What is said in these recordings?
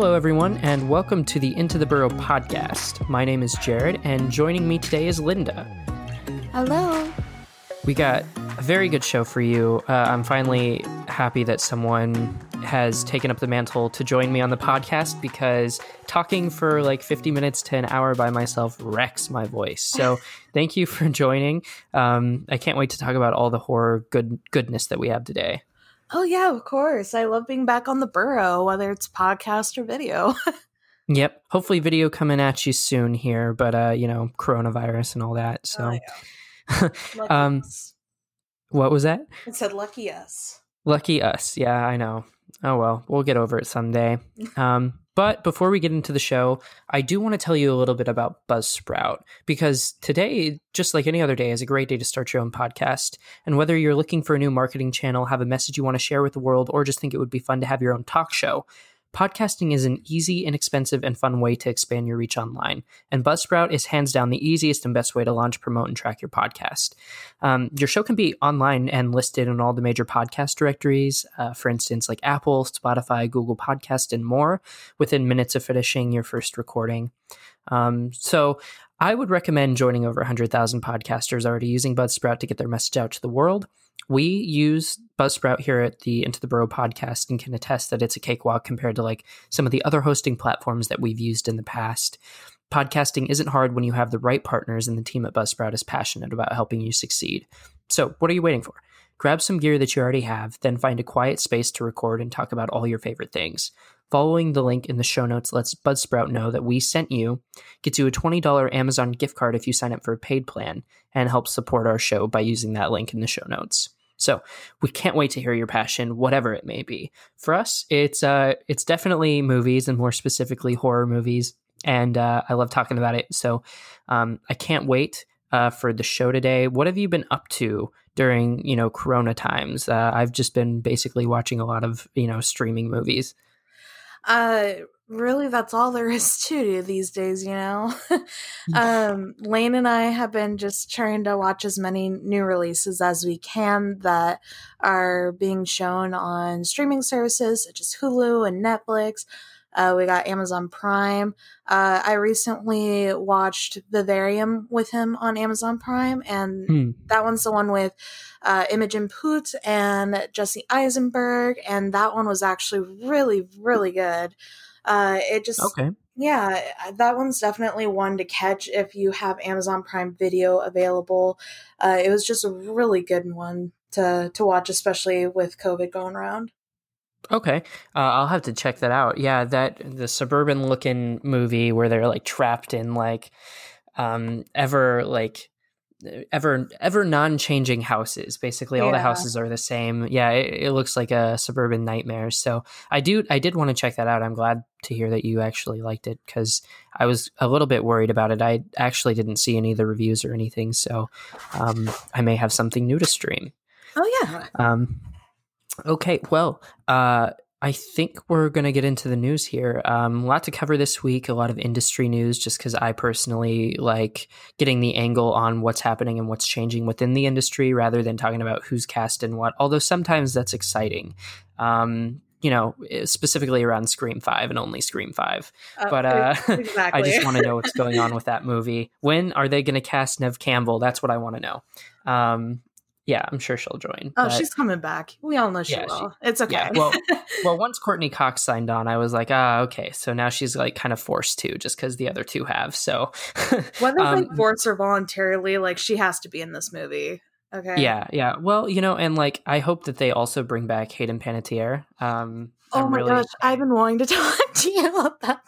Hello, everyone, and welcome to the Into the Burrow podcast. My name is Jared, and joining me today is Linda. Hello. We got a very good show for you. Uh, I'm finally happy that someone has taken up the mantle to join me on the podcast because talking for like 50 minutes to an hour by myself wrecks my voice. So thank you for joining. Um, I can't wait to talk about all the horror good goodness that we have today. Oh yeah, of course. I love being back on the burrow, whether it's podcast or video. yep. Hopefully video coming at you soon here, but uh, you know, coronavirus and all that. So oh, yeah. um us. what was that? It said lucky us. Lucky us. Yeah, I know. Oh well, we'll get over it someday. Um, but before we get into the show, I do want to tell you a little bit about Buzzsprout because today, just like any other day, is a great day to start your own podcast. And whether you're looking for a new marketing channel, have a message you want to share with the world, or just think it would be fun to have your own talk show, Podcasting is an easy, inexpensive, and fun way to expand your reach online, and Buzzsprout is hands down the easiest and best way to launch, promote, and track your podcast. Um, your show can be online and listed in all the major podcast directories, uh, for instance, like Apple, Spotify, Google Podcast, and more, within minutes of finishing your first recording. Um, so I would recommend joining over 100,000 podcasters already using Buzzsprout to get their message out to the world. We use Buzzsprout here at the Into the Burrow podcast and can attest that it's a cakewalk compared to like some of the other hosting platforms that we've used in the past. Podcasting isn't hard when you have the right partners, and the team at Buzzsprout is passionate about helping you succeed. So, what are you waiting for? Grab some gear that you already have, then find a quiet space to record and talk about all your favorite things. Following the link in the show notes lets Buzzsprout know that we sent you, gets you a $20 Amazon gift card if you sign up for a paid plan, and helps support our show by using that link in the show notes. So we can't wait to hear your passion, whatever it may be. For us, it's uh, it's definitely movies, and more specifically horror movies, and uh, I love talking about it. So um, I can't wait uh, for the show today. What have you been up to during you know Corona times? Uh, I've just been basically watching a lot of you know streaming movies. Uh, really, that's all there is to do these days, you know? um, Lane and I have been just trying to watch as many new releases as we can that are being shown on streaming services such as Hulu and Netflix. Uh, we got Amazon Prime. Uh, I recently watched Vivarium with him on Amazon Prime, and hmm. that one's the one with uh, Imogen Poots and Jesse Eisenberg, and that one was actually really, really good. Uh, it just okay. Yeah, that one's definitely one to catch if you have Amazon Prime Video available. Uh, it was just a really good one to to watch, especially with COVID going around. Okay, uh, I'll have to check that out. Yeah, that the suburban looking movie where they're like trapped in like um ever like ever ever non-changing houses. Basically all the houses are the same. Yeah it, it, looks like a suburban nightmare. So i do i did want to check that out. I'm glad to hear that you actually liked it because i was a little bit worried about it. I actually didn't see any of the reviews or anything so um, i may have something new to stream. Oh yeah. Um, Okay, well, uh, I think we're going to get into the news here. Um, a lot to cover this week, a lot of industry news, just because I personally like getting the angle on what's happening and what's changing within the industry rather than talking about who's cast and what, although sometimes that's exciting. Um, you know, eh, specifically around Scream 5 and only Scream 5. Uh, but uh, exactly. I just want to know what's going on with that movie. When are they going to cast Neve Campbell? That's what I want to know. Um, yeah, I'm sure she'll join. Oh, but, she's coming back. We all know she yeah, will. She, it's okay. Yeah, well, well, once Courteney Cox signed on, I was like, ah, okay. So now she's like kind of forced to, just because the other two have. So whether um, like forced or voluntarily, like she has to be in this movie. Okay. Yeah, yeah. Well, you know, and like I hope that they also bring back Hayden Panettiere. Um, oh I'm my really, gosh, I've been wanting to talk to you about that.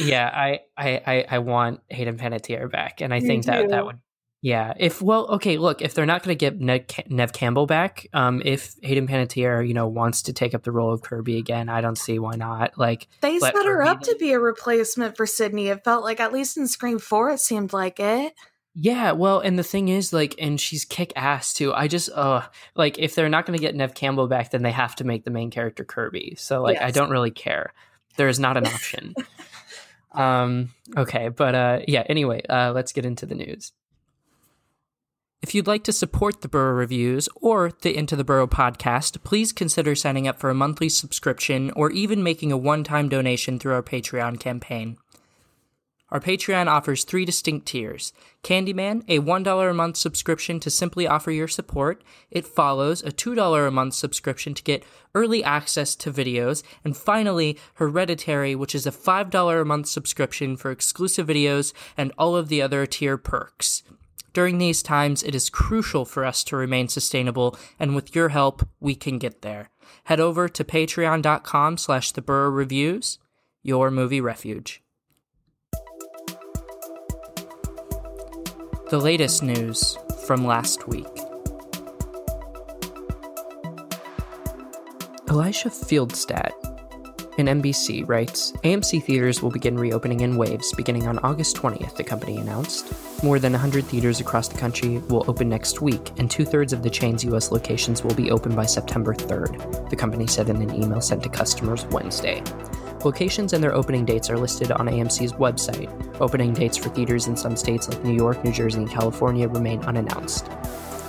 yeah, I, I, I, want Hayden Panettiere back, and I Me think too. that that would yeah. If well, okay. Look, if they're not going to get Neve, Campbell back, um, if Hayden Panettiere, you know, wants to take up the role of Kirby again, I don't see why not. Like they set her up to be a replacement for Sydney. It felt like at least in Scream Four, it seemed like it. Yeah, well, and the thing is, like, and she's kick ass too. I just, uh, like, if they're not going to get Neve Campbell back, then they have to make the main character Kirby. So, like, yes. I don't really care. There is not an option. um, okay, but uh, yeah. Anyway, uh, let's get into the news. If you'd like to support the Burrow Reviews or the Into the Burrow podcast, please consider signing up for a monthly subscription or even making a one time donation through our Patreon campaign. Our Patreon offers three distinct tiers Candyman, a $1 a month subscription to simply offer your support. It follows a $2 a month subscription to get early access to videos. And finally, Hereditary, which is a $5 a month subscription for exclusive videos and all of the other tier perks. During these times, it is crucial for us to remain sustainable, and with your help, we can get there. Head over to patreon.com slash the Burrow Reviews, your movie refuge. The latest news from last week. Elisha Fieldstadt in NBC writes AMC theaters will begin reopening in waves beginning on August 20th, the company announced. More than 100 theaters across the country will open next week, and two thirds of the chain's U.S. locations will be open by September 3rd, the company said in an email sent to customers Wednesday. Locations and their opening dates are listed on AMC's website. Opening dates for theaters in some states like New York, New Jersey, and California remain unannounced.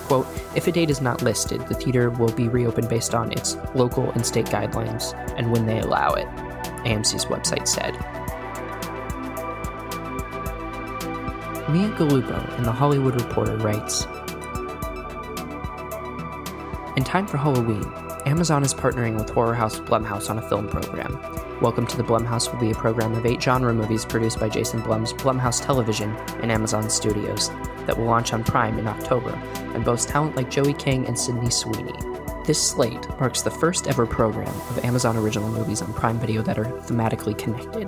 Quote, if a date is not listed, the theater will be reopened based on its local and state guidelines and when they allow it, AMC's website said. Mia Galuppo in The Hollywood Reporter writes In time for Halloween, Amazon is partnering with horror house Blumhouse on a film program. Welcome to the Blumhouse will be a program of eight genre movies produced by Jason Blum's Blumhouse Television and Amazon Studios that will launch on Prime in October and boasts talent like Joey King and Sydney Sweeney. This slate marks the first ever program of Amazon original movies on Prime Video that are thematically connected.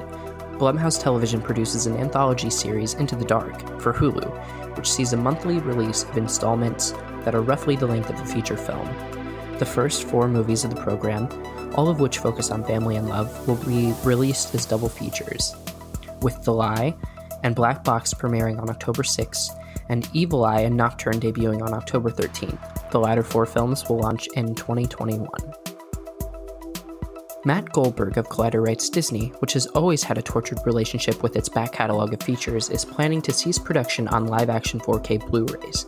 Blumhouse Television produces an anthology series, Into the Dark, for Hulu, which sees a monthly release of installments that are roughly the length of a feature film. The first four movies of the program, all of which focus on family and love, will be released as double features, with The Lie and Black Box premiering on October 6th, and Evil Eye and Nocturne debuting on October 13th. The latter four films will launch in 2021. Matt Goldberg of Collider writes Disney, which has always had a tortured relationship with its back catalog of features, is planning to cease production on live action 4K Blu rays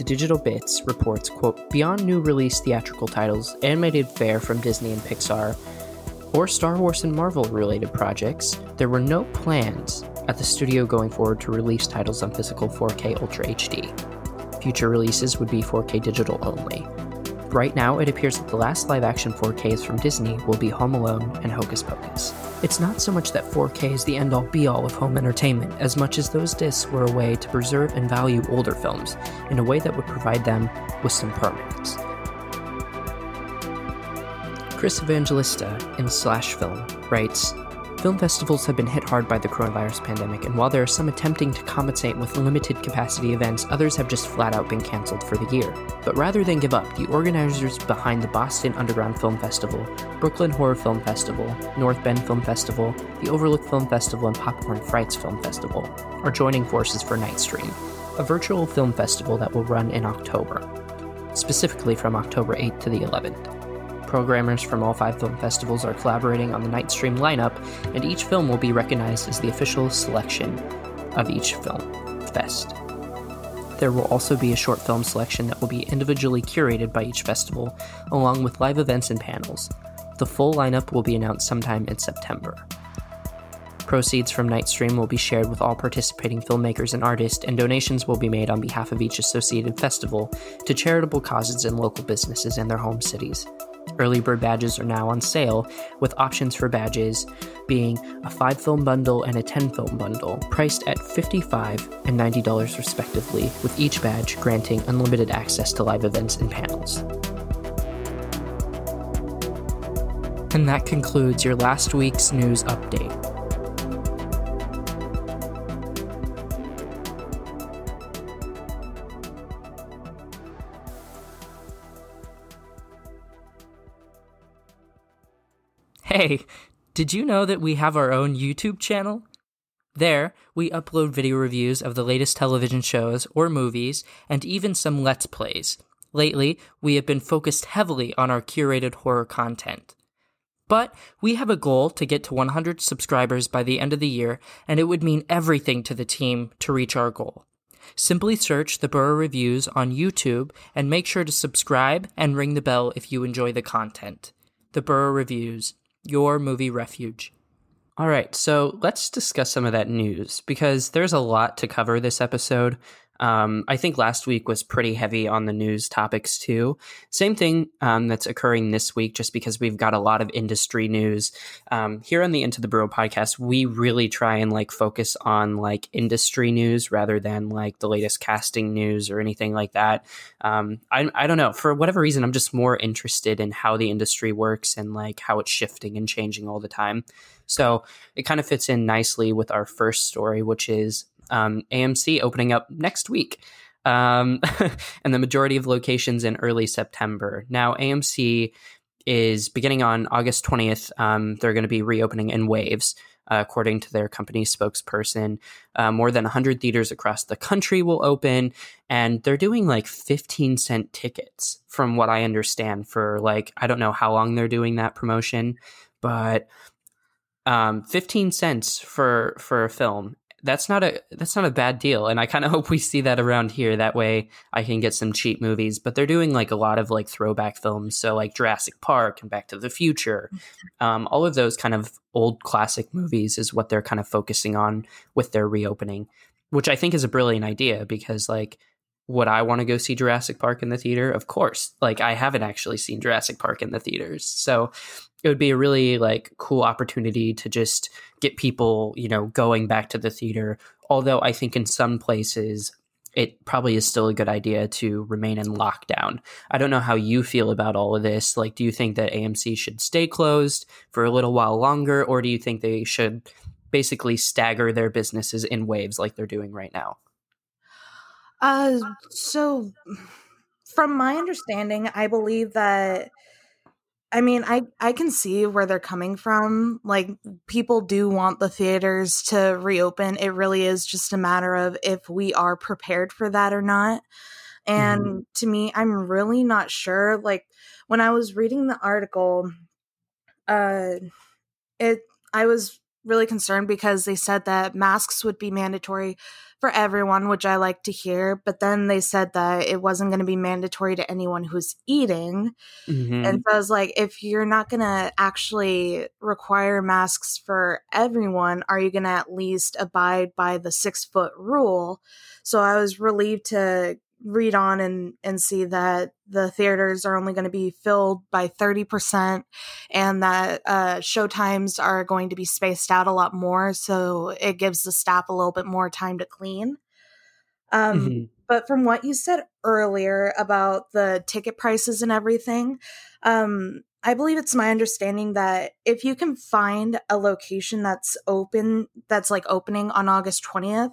the Digital Bits reports, quote, beyond new release theatrical titles, animated fare from Disney and Pixar, or Star Wars and Marvel related projects, there were no plans at the studio going forward to release titles on physical 4K Ultra HD. Future releases would be 4K digital only. Right now, it appears that the last live action 4Ks from Disney will be Home Alone and Hocus Pocus. It's not so much that 4K is the end all be all of home entertainment, as much as those discs were a way to preserve and value older films in a way that would provide them with some permanence. Chris Evangelista in Slash Film writes Film festivals have been hit hard by the coronavirus pandemic, and while there are some attempting to compensate with limited capacity events, others have just flat out been cancelled for the year. But rather than give up, the organizers behind the Boston Underground Film Festival, Brooklyn Horror Film Festival, North Bend Film Festival, the Overlook Film Festival, and Popcorn Frights Film Festival are joining forces for Nightstream, a virtual film festival that will run in October, specifically from October 8th to the 11th. Programmers from all five film festivals are collaborating on the Nightstream lineup, and each film will be recognized as the official selection of each film fest. There will also be a short film selection that will be individually curated by each festival, along with live events and panels. The full lineup will be announced sometime in September. Proceeds from Nightstream will be shared with all participating filmmakers and artists, and donations will be made on behalf of each associated festival to charitable causes and local businesses in their home cities. Early bird badges are now on sale, with options for badges being a 5 film bundle and a 10 film bundle, priced at 55 and $90 respectively, with each badge granting unlimited access to live events and panels. And that concludes your last week's news update. Hey, did you know that we have our own YouTube channel? There, we upload video reviews of the latest television shows or movies, and even some Let's Plays. Lately, we have been focused heavily on our curated horror content. But we have a goal to get to 100 subscribers by the end of the year, and it would mean everything to the team to reach our goal. Simply search the Burrow Reviews on YouTube and make sure to subscribe and ring the bell if you enjoy the content. The Burrow Reviews, your movie refuge. All right, so let's discuss some of that news because there's a lot to cover this episode. Um, I think last week was pretty heavy on the news topics too. Same thing um, that's occurring this week, just because we've got a lot of industry news um, here on the Into the Burrow podcast. We really try and like focus on like industry news rather than like the latest casting news or anything like that. Um, I I don't know for whatever reason, I'm just more interested in how the industry works and like how it's shifting and changing all the time. So it kind of fits in nicely with our first story, which is um, AMC opening up next week. Um, and the majority of locations in early September. Now, AMC is beginning on August 20th. Um, they're going to be reopening in waves, uh, according to their company spokesperson. Uh, more than 100 theaters across the country will open, and they're doing like 15 cent tickets, from what I understand, for like, I don't know how long they're doing that promotion, but um, 15 cents for for a film that's not a that's not a bad deal and i kind of hope we see that around here that way i can get some cheap movies but they're doing like a lot of like throwback films so like jurassic park and back to the future um, all of those kind of old classic movies is what they're kind of focusing on with their reopening which i think is a brilliant idea because like would I want to go see Jurassic Park in the theater? Of course. Like I haven't actually seen Jurassic Park in the theaters. So it would be a really like cool opportunity to just get people, you know, going back to the theater. Although I think in some places it probably is still a good idea to remain in lockdown. I don't know how you feel about all of this. Like, do you think that AMC should stay closed for a little while longer, or do you think they should basically stagger their businesses in waves like they're doing right now? Uh, so from my understanding, I believe that I mean, I I can see where they're coming from. Like people do want the theaters to reopen. It really is just a matter of if we are prepared for that or not. And mm-hmm. to me, I'm really not sure. Like when I was reading the article, uh it I was really concerned because they said that masks would be mandatory for everyone, which I like to hear. But then they said that it wasn't going to be mandatory to anyone who's eating. Mm-hmm. And so I was like, if you're not going to actually require masks for everyone, are you going to at least abide by the six foot rule? So I was relieved to read on and and see that the theaters are only going to be filled by 30% and that uh, show times are going to be spaced out a lot more so it gives the staff a little bit more time to clean um, mm-hmm. but from what you said earlier about the ticket prices and everything um, I believe it's my understanding that if you can find a location that's open, that's like opening on August 20th,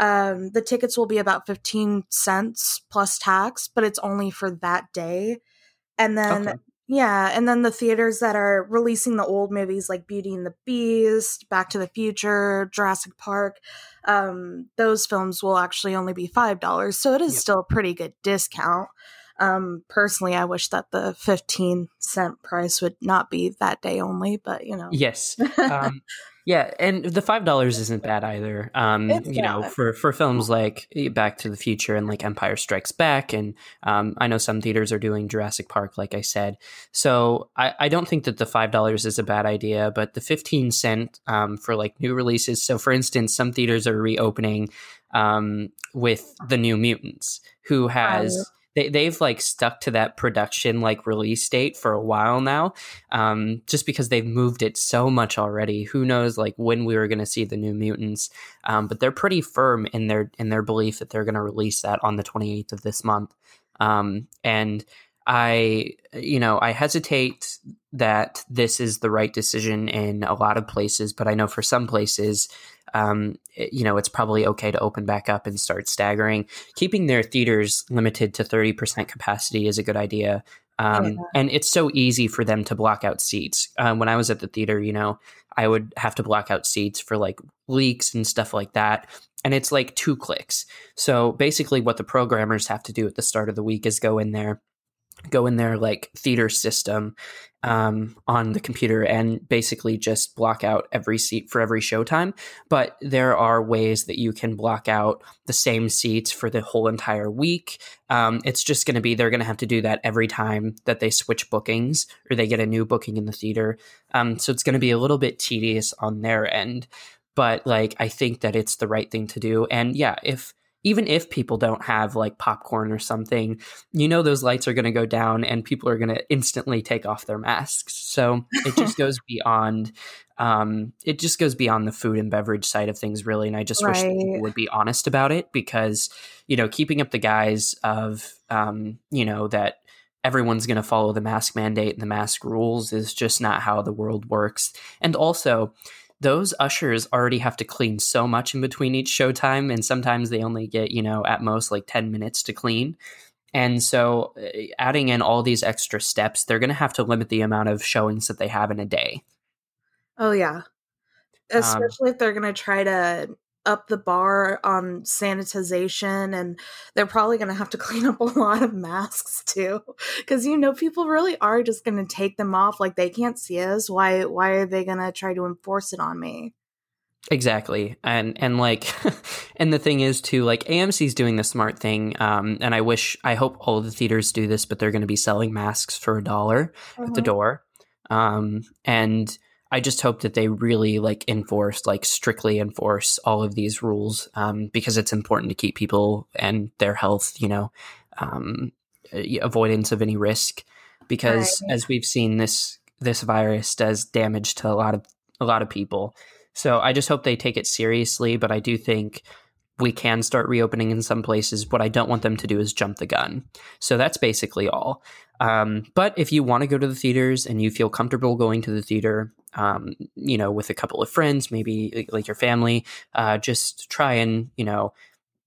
um, the tickets will be about 15 cents plus tax, but it's only for that day. And then, okay. yeah, and then the theaters that are releasing the old movies like Beauty and the Beast, Back to the Future, Jurassic Park, um, those films will actually only be $5. So it is yep. still a pretty good discount. Um, personally, I wish that the 15 cent price would not be that day only, but you know. Yes. Um, yeah, and the five dollars isn't bad either. Um, you know, for for films like Back to the Future and like Empire Strikes Back, and um, I know some theaters are doing Jurassic Park, like I said. So I, I don't think that the five dollars is a bad idea, but the fifteen cent um, for like new releases. So for instance, some theaters are reopening um, with the New Mutants, who has they they've like stuck to that production like release date for a while now, um, just because they've moved it so much already. Who knows like when we were going to see the New Mutants? Um, but they're pretty firm in their in their belief that they're going to release that on the 28th of this month. Um, and I, you know, I hesitate that this is the right decision in a lot of places, but I know for some places, um, you know, it's probably okay to open back up and start staggering. Keeping their theaters limited to 30% capacity is a good idea. Um, yeah. And it's so easy for them to block out seats. Um, when I was at the theater, you know, I would have to block out seats for like leaks and stuff like that. And it's like two clicks. So basically, what the programmers have to do at the start of the week is go in there go in their like theater system um, on the computer and basically just block out every seat for every showtime. But there are ways that you can block out the same seats for the whole entire week. Um, it's just going to be they're going to have to do that every time that they switch bookings or they get a new booking in the theater. Um, so it's going to be a little bit tedious on their end. But like, I think that it's the right thing to do. And yeah, if even if people don't have like popcorn or something, you know those lights are going to go down and people are going to instantly take off their masks. So it just goes beyond um, it just goes beyond the food and beverage side of things really and I just right. wish people would be honest about it because you know keeping up the guise of um, you know that everyone's going to follow the mask mandate and the mask rules is just not how the world works. And also, those ushers already have to clean so much in between each showtime and sometimes they only get you know at most like 10 minutes to clean. And so uh, adding in all these extra steps they're going to have to limit the amount of showings that they have in a day. Oh yeah. Um, especially um, if they're going to try to up the bar on sanitization and they're probably going to have to clean up a lot of masks too because you know people really are just going to take them off like they can't see us why why are they going to try to enforce it on me exactly and and like and the thing is too like amc's doing the smart thing um and i wish i hope all the theaters do this but they're going to be selling masks for a dollar at the mm-hmm. door um and I just hope that they really like enforce, like strictly enforce all of these rules um, because it's important to keep people and their health, you know, um, avoidance of any risk. Because right. as we've seen, this this virus does damage to a lot of a lot of people. So I just hope they take it seriously. But I do think we can start reopening in some places. What I don't want them to do is jump the gun. So that's basically all. Um, but if you want to go to the theaters and you feel comfortable going to the theater, um, you know, with a couple of friends, maybe like your family, uh, just try and you know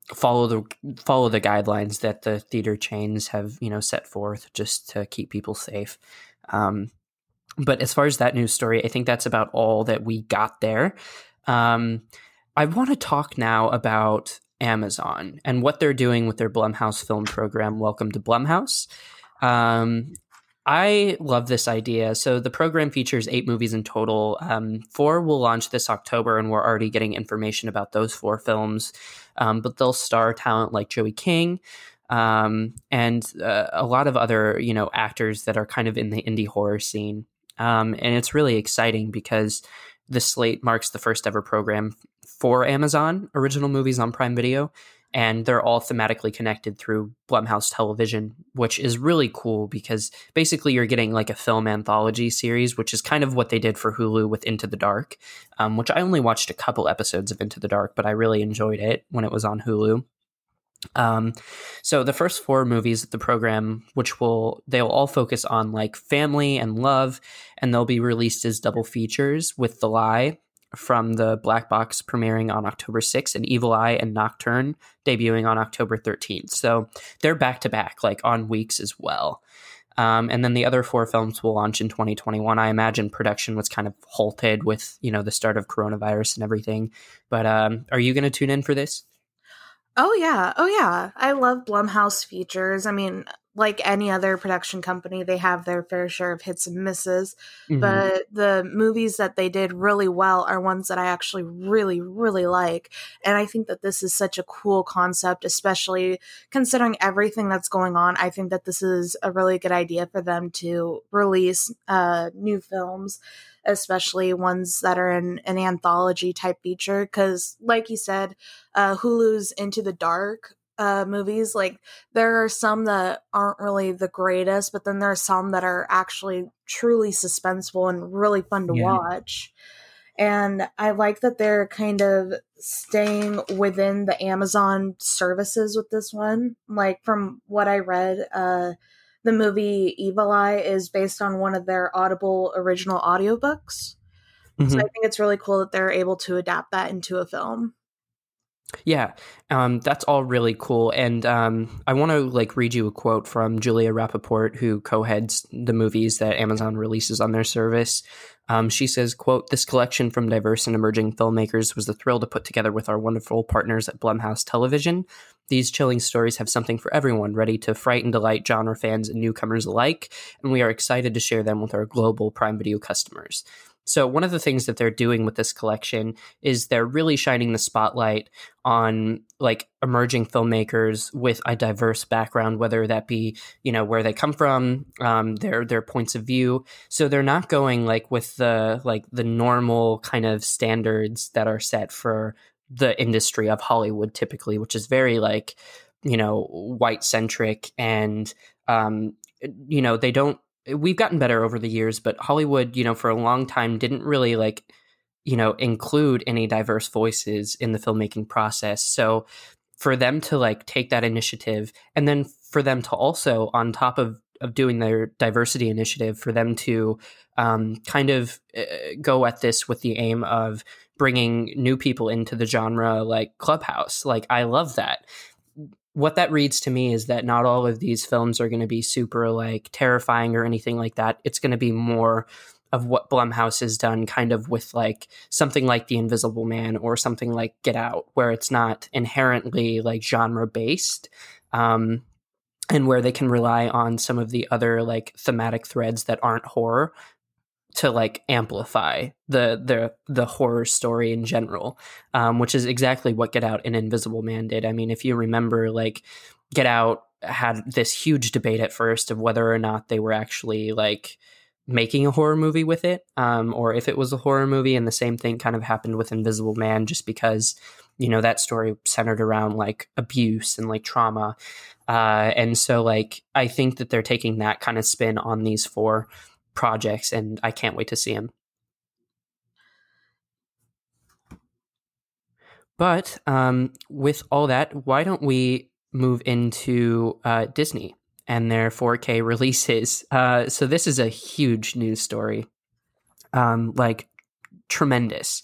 follow the follow the guidelines that the theater chains have you know set forth just to keep people safe. Um, but as far as that news story, I think that's about all that we got there. Um, I want to talk now about Amazon and what they're doing with their Blumhouse film program. Welcome to Blumhouse. Um, I love this idea. So the program features eight movies in total. Um, four will launch this October, and we're already getting information about those four films. Um, but they'll star talent like Joey King um, and uh, a lot of other you know actors that are kind of in the indie horror scene. Um, and it's really exciting because the slate marks the first ever program for Amazon original movies on Prime Video and they're all thematically connected through Blumhouse Television, which is really cool because basically you're getting like a film anthology series, which is kind of what they did for Hulu with Into the Dark, um, which I only watched a couple episodes of Into the Dark, but I really enjoyed it when it was on Hulu. Um, so the first four movies of the program, which will they'll all focus on like family and love, and they'll be released as double features with The Lie, from the Black Box premiering on October 6th and Evil Eye and Nocturne debuting on October 13th. So they're back to back, like on weeks as well. Um, and then the other four films will launch in 2021. I imagine production was kind of halted with, you know, the start of coronavirus and everything. But um, are you going to tune in for this? Oh yeah. Oh yeah. I love Blumhouse features. I mean, like any other production company, they have their fair share of hits and misses. Mm-hmm. But the movies that they did really well are ones that I actually really, really like. And I think that this is such a cool concept, especially considering everything that's going on. I think that this is a really good idea for them to release uh, new films especially ones that are in an anthology type feature. Because, like you said, uh, Hulu's Into the Dark uh, movies, like there are some that aren't really the greatest, but then there are some that are actually truly suspenseful and really fun to yeah. watch. And I like that they're kind of staying within the Amazon services with this one. Like from what I read, uh, the movie Evil Eye is based on one of their Audible original audiobooks. Mm-hmm. So I think it's really cool that they're able to adapt that into a film. Yeah, um, that's all really cool. And um, I want to like read you a quote from Julia Rapaport, who co-heads the movies that Amazon releases on their service. Um, she says, "quote This collection from diverse and emerging filmmakers was a thrill to put together with our wonderful partners at Blumhouse Television. These chilling stories have something for everyone, ready to frighten, delight genre fans and newcomers alike, and we are excited to share them with our global Prime Video customers." So, one of the things that they're doing with this collection is they're really shining the spotlight on like emerging filmmakers with a diverse background, whether that be you know where they come from, um, their their points of view. So they're not going like with the like the normal kind of standards that are set for the industry of Hollywood typically, which is very like you know white centric and um, you know they don't we've gotten better over the years, but Hollywood, you know, for a long time didn't really like, you know, include any diverse voices in the filmmaking process. So for them to like take that initiative and then for them to also on top of of doing their diversity initiative for them to um, kind of uh, go at this with the aim of bringing new people into the genre like clubhouse like i love that what that reads to me is that not all of these films are going to be super like terrifying or anything like that. It's going to be more of what Blumhouse has done, kind of with like something like The Invisible Man or something like Get Out, where it's not inherently like genre based. Um, and where they can rely on some of the other like thematic threads that aren't horror to like amplify the the the horror story in general, um, which is exactly what Get Out and Invisible Man did. I mean, if you remember, like Get Out had this huge debate at first of whether or not they were actually like making a horror movie with it, um, or if it was a horror movie. And the same thing kind of happened with Invisible Man, just because you know that story centered around like abuse and like trauma. Uh, and so, like, I think that they're taking that kind of spin on these four projects, and I can't wait to see him. But um, with all that, why don't we move into uh, Disney and their 4K releases? Uh, so this is a huge news story, um, like tremendous,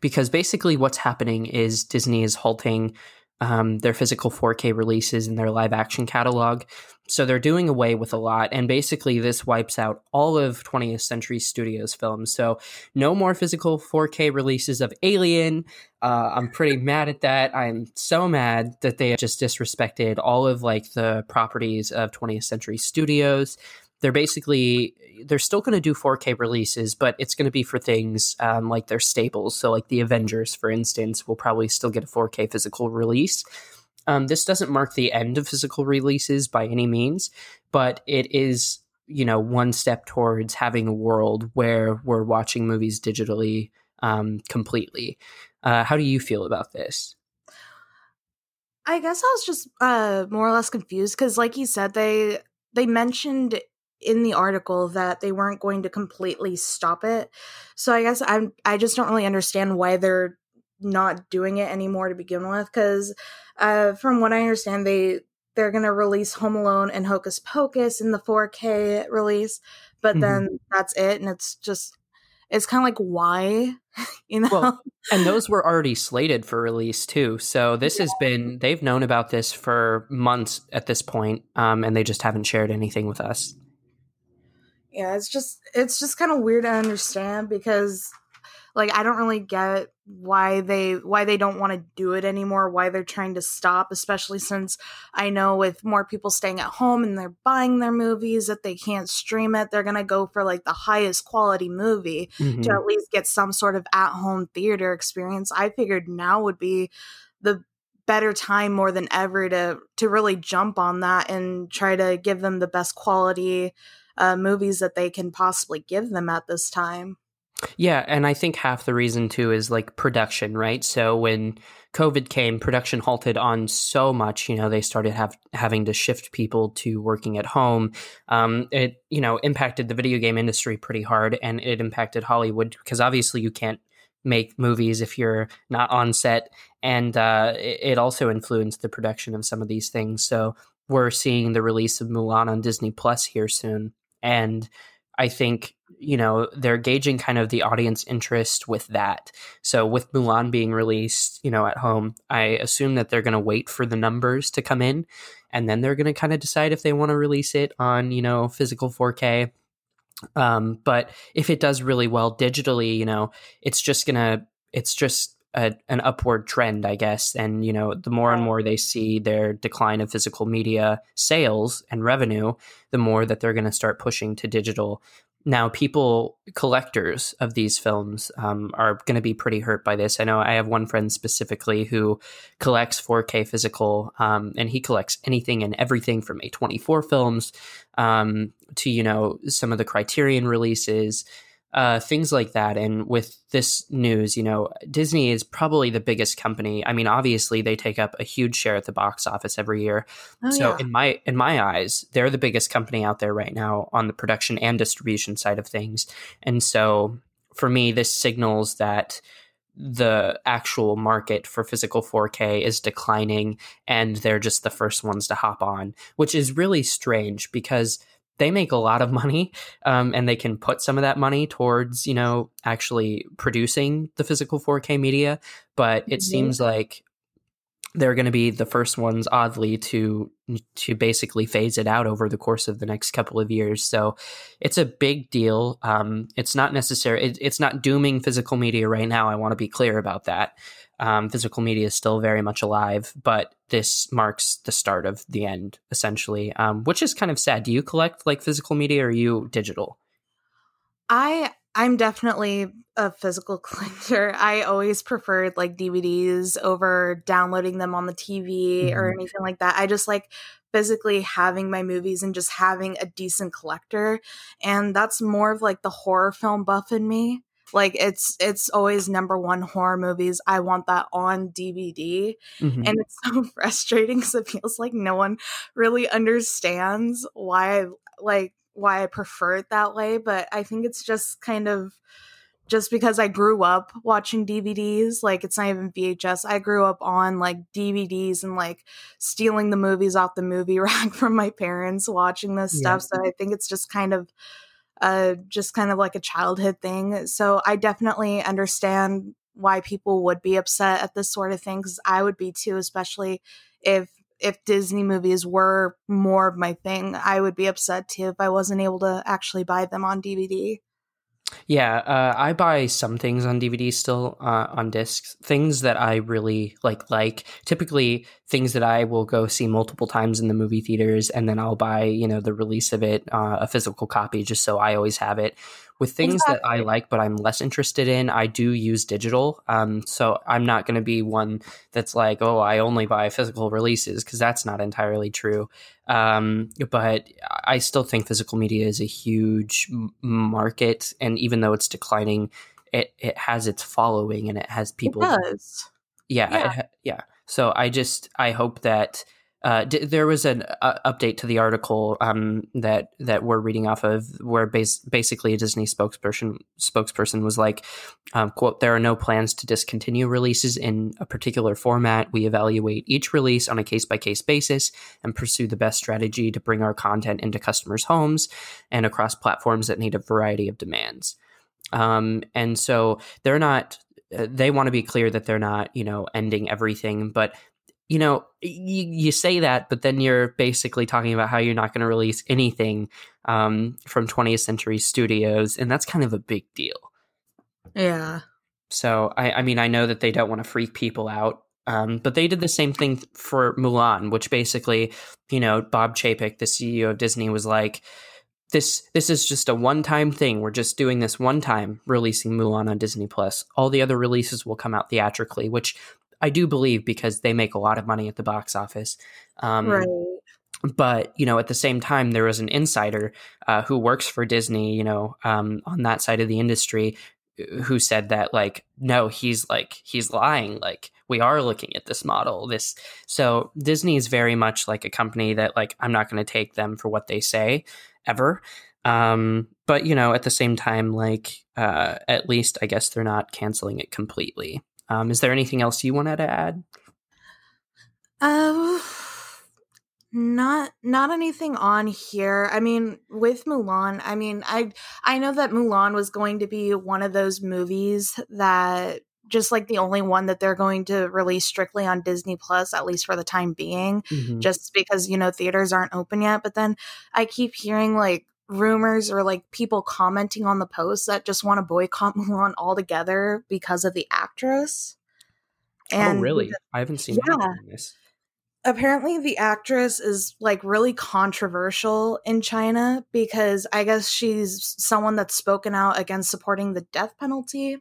because basically what's happening is Disney is halting um, their physical 4K releases and their live action catalog. So they're doing away with a lot. And basically, this wipes out all of 20th Century Studios films. So no more physical 4K releases of Alien. Uh, I'm pretty mad at that. I'm so mad that they just disrespected all of like the properties of 20th Century Studios they're basically they're still going to do 4K releases, but it's going to be for things um, like their staples. So, like the Avengers, for instance, will probably still get a 4K physical release. Um, this doesn't mark the end of physical releases by any means, but it is you know one step towards having a world where we're watching movies digitally um, completely. Uh, how do you feel about this? I guess I was just uh, more or less confused because, like you said, they they mentioned in the article that they weren't going to completely stop it. So I guess I'm I just don't really understand why they're not doing it anymore to begin with cuz uh from what I understand they they're going to release Home Alone and Hocus Pocus in the 4K release, but mm-hmm. then that's it and it's just it's kind of like why you know well, and those were already slated for release too so this yeah. has been they've known about this for months at this point um, and they just haven't shared anything with us yeah it's just it's just kind of weird to understand because like i don't really get why they why they don't want to do it anymore why they're trying to stop especially since i know with more people staying at home and they're buying their movies that they can't stream it they're going to go for like the highest quality movie mm-hmm. to at least get some sort of at home theater experience i figured now would be the better time more than ever to to really jump on that and try to give them the best quality uh, movies that they can possibly give them at this time. Yeah, and I think half the reason too is like production, right? So when COVID came, production halted on so much. You know, they started have having to shift people to working at home. Um, it you know impacted the video game industry pretty hard, and it impacted Hollywood because obviously you can't make movies if you're not on set, and uh, it also influenced the production of some of these things. So we're seeing the release of Mulan on Disney Plus here soon and I think you know they're gauging kind of the audience interest with that. So with mulan being released you know at home i assume that they're going to wait for the numbers to come in and then they're going to kind of decide if they want to release it on you know physical 4k um, but if it does really well digitally you know it's just gonna it's just a, an upward trend, I guess. And, you know, the more and more they see their decline of physical media sales and revenue, the more that they're going to start pushing to digital. Now, people, collectors of these films, um, are going to be pretty hurt by this. I know I have one friend specifically who collects 4K physical, um, and he collects anything and everything from A24 films um, to, you know, some of the Criterion releases uh, things like that. And with this news, you know, Disney is probably the biggest company. I mean, obviously they take up a huge share at the box office every year. Oh, so yeah. in my in my eyes, they're the biggest company out there right now on the production and distribution side of things. And so for me, this signals that the actual market for physical 4K is declining and they're just the first ones to hop on, which is really strange because they make a lot of money um, and they can put some of that money towards you know actually producing the physical 4k media but it mm-hmm. seems like they're going to be the first ones oddly to to basically phase it out over the course of the next couple of years. So it's a big deal. Um, it's not necessary it, it's not dooming physical media right now i want to be clear about that um, physical media is still very much alive, but this marks the start of the end, essentially, um, which is kind of sad. Do you collect like physical media or are you digital? I I'm definitely a physical collector. I always preferred like DVDs over downloading them on the TV mm-hmm. or anything like that. I just like physically having my movies and just having a decent collector. And that's more of like the horror film buff in me. Like it's it's always number one horror movies. I want that on DVD. Mm-hmm. And it's so frustrating because it feels like no one really understands why I like why I prefer it that way. But I think it's just kind of just because I grew up watching DVDs, like it's not even VHS. I grew up on like DVDs and like stealing the movies off the movie rack from my parents, watching this yeah. stuff. So I think it's just kind of just kind of like a childhood thing. So I definitely understand why people would be upset at this sort of thing because I would be too, especially if if Disney movies were more of my thing. I would be upset too if I wasn't able to actually buy them on DVD. Yeah, uh, I buy some things on DVD still uh, on discs. Things that I really like, like typically things that I will go see multiple times in the movie theaters, and then I'll buy you know the release of it, uh, a physical copy, just so I always have it with things exactly. that I like, but I'm less interested in, I do use digital. Um, so I'm not going to be one that's like, oh, I only buy physical releases because that's not entirely true. Um, but I still think physical media is a huge market, and even though it's declining, it it has its following and it has people. It does. Yeah, yeah. It, yeah. So I just I hope that uh, d- there was an uh, update to the article um, that that we're reading off of, where bas- basically a Disney spokesperson spokesperson was like, um, "quote There are no plans to discontinue releases in a particular format. We evaluate each release on a case by case basis and pursue the best strategy to bring our content into customers' homes and across platforms that need a variety of demands." Um, and so they're not uh, they want to be clear that they're not, you know, ending everything, but you know, you, you say that, but then you're basically talking about how you're not going to release anything um, from 20th Century Studios, and that's kind of a big deal. Yeah. So, I, I mean, I know that they don't want to freak people out, um, but they did the same thing for Mulan, which basically, you know, Bob Chapek, the CEO of Disney, was like, this this is just a one time thing. We're just doing this one time, releasing Mulan on Disney Plus. All the other releases will come out theatrically, which I do believe because they make a lot of money at the box office. Um, right. But you know, at the same time, there was an insider uh, who works for Disney, you know, um, on that side of the industry, uh, who said that like, no, he's like he's lying. Like we are looking at this model. This so Disney is very much like a company that like I'm not going to take them for what they say ever. Um, but you know, at the same time, like uh, at least I guess they're not canceling it completely. Um, is there anything else you wanted to add? Um, Not not anything on here. I mean, with Mulan, I mean, I I know that Mulan was going to be one of those movies that just like the only one that they're going to release strictly on Disney Plus, at least for the time being, mm-hmm. just because, you know, theaters aren't open yet. But then I keep hearing like rumors or like people commenting on the post that just want to boycott Mulan altogether because of the actress. Oh, and oh, really? I haven't seen yeah. this. Apparently, the actress is like really controversial in China because I guess she's someone that's spoken out against supporting the death penalty.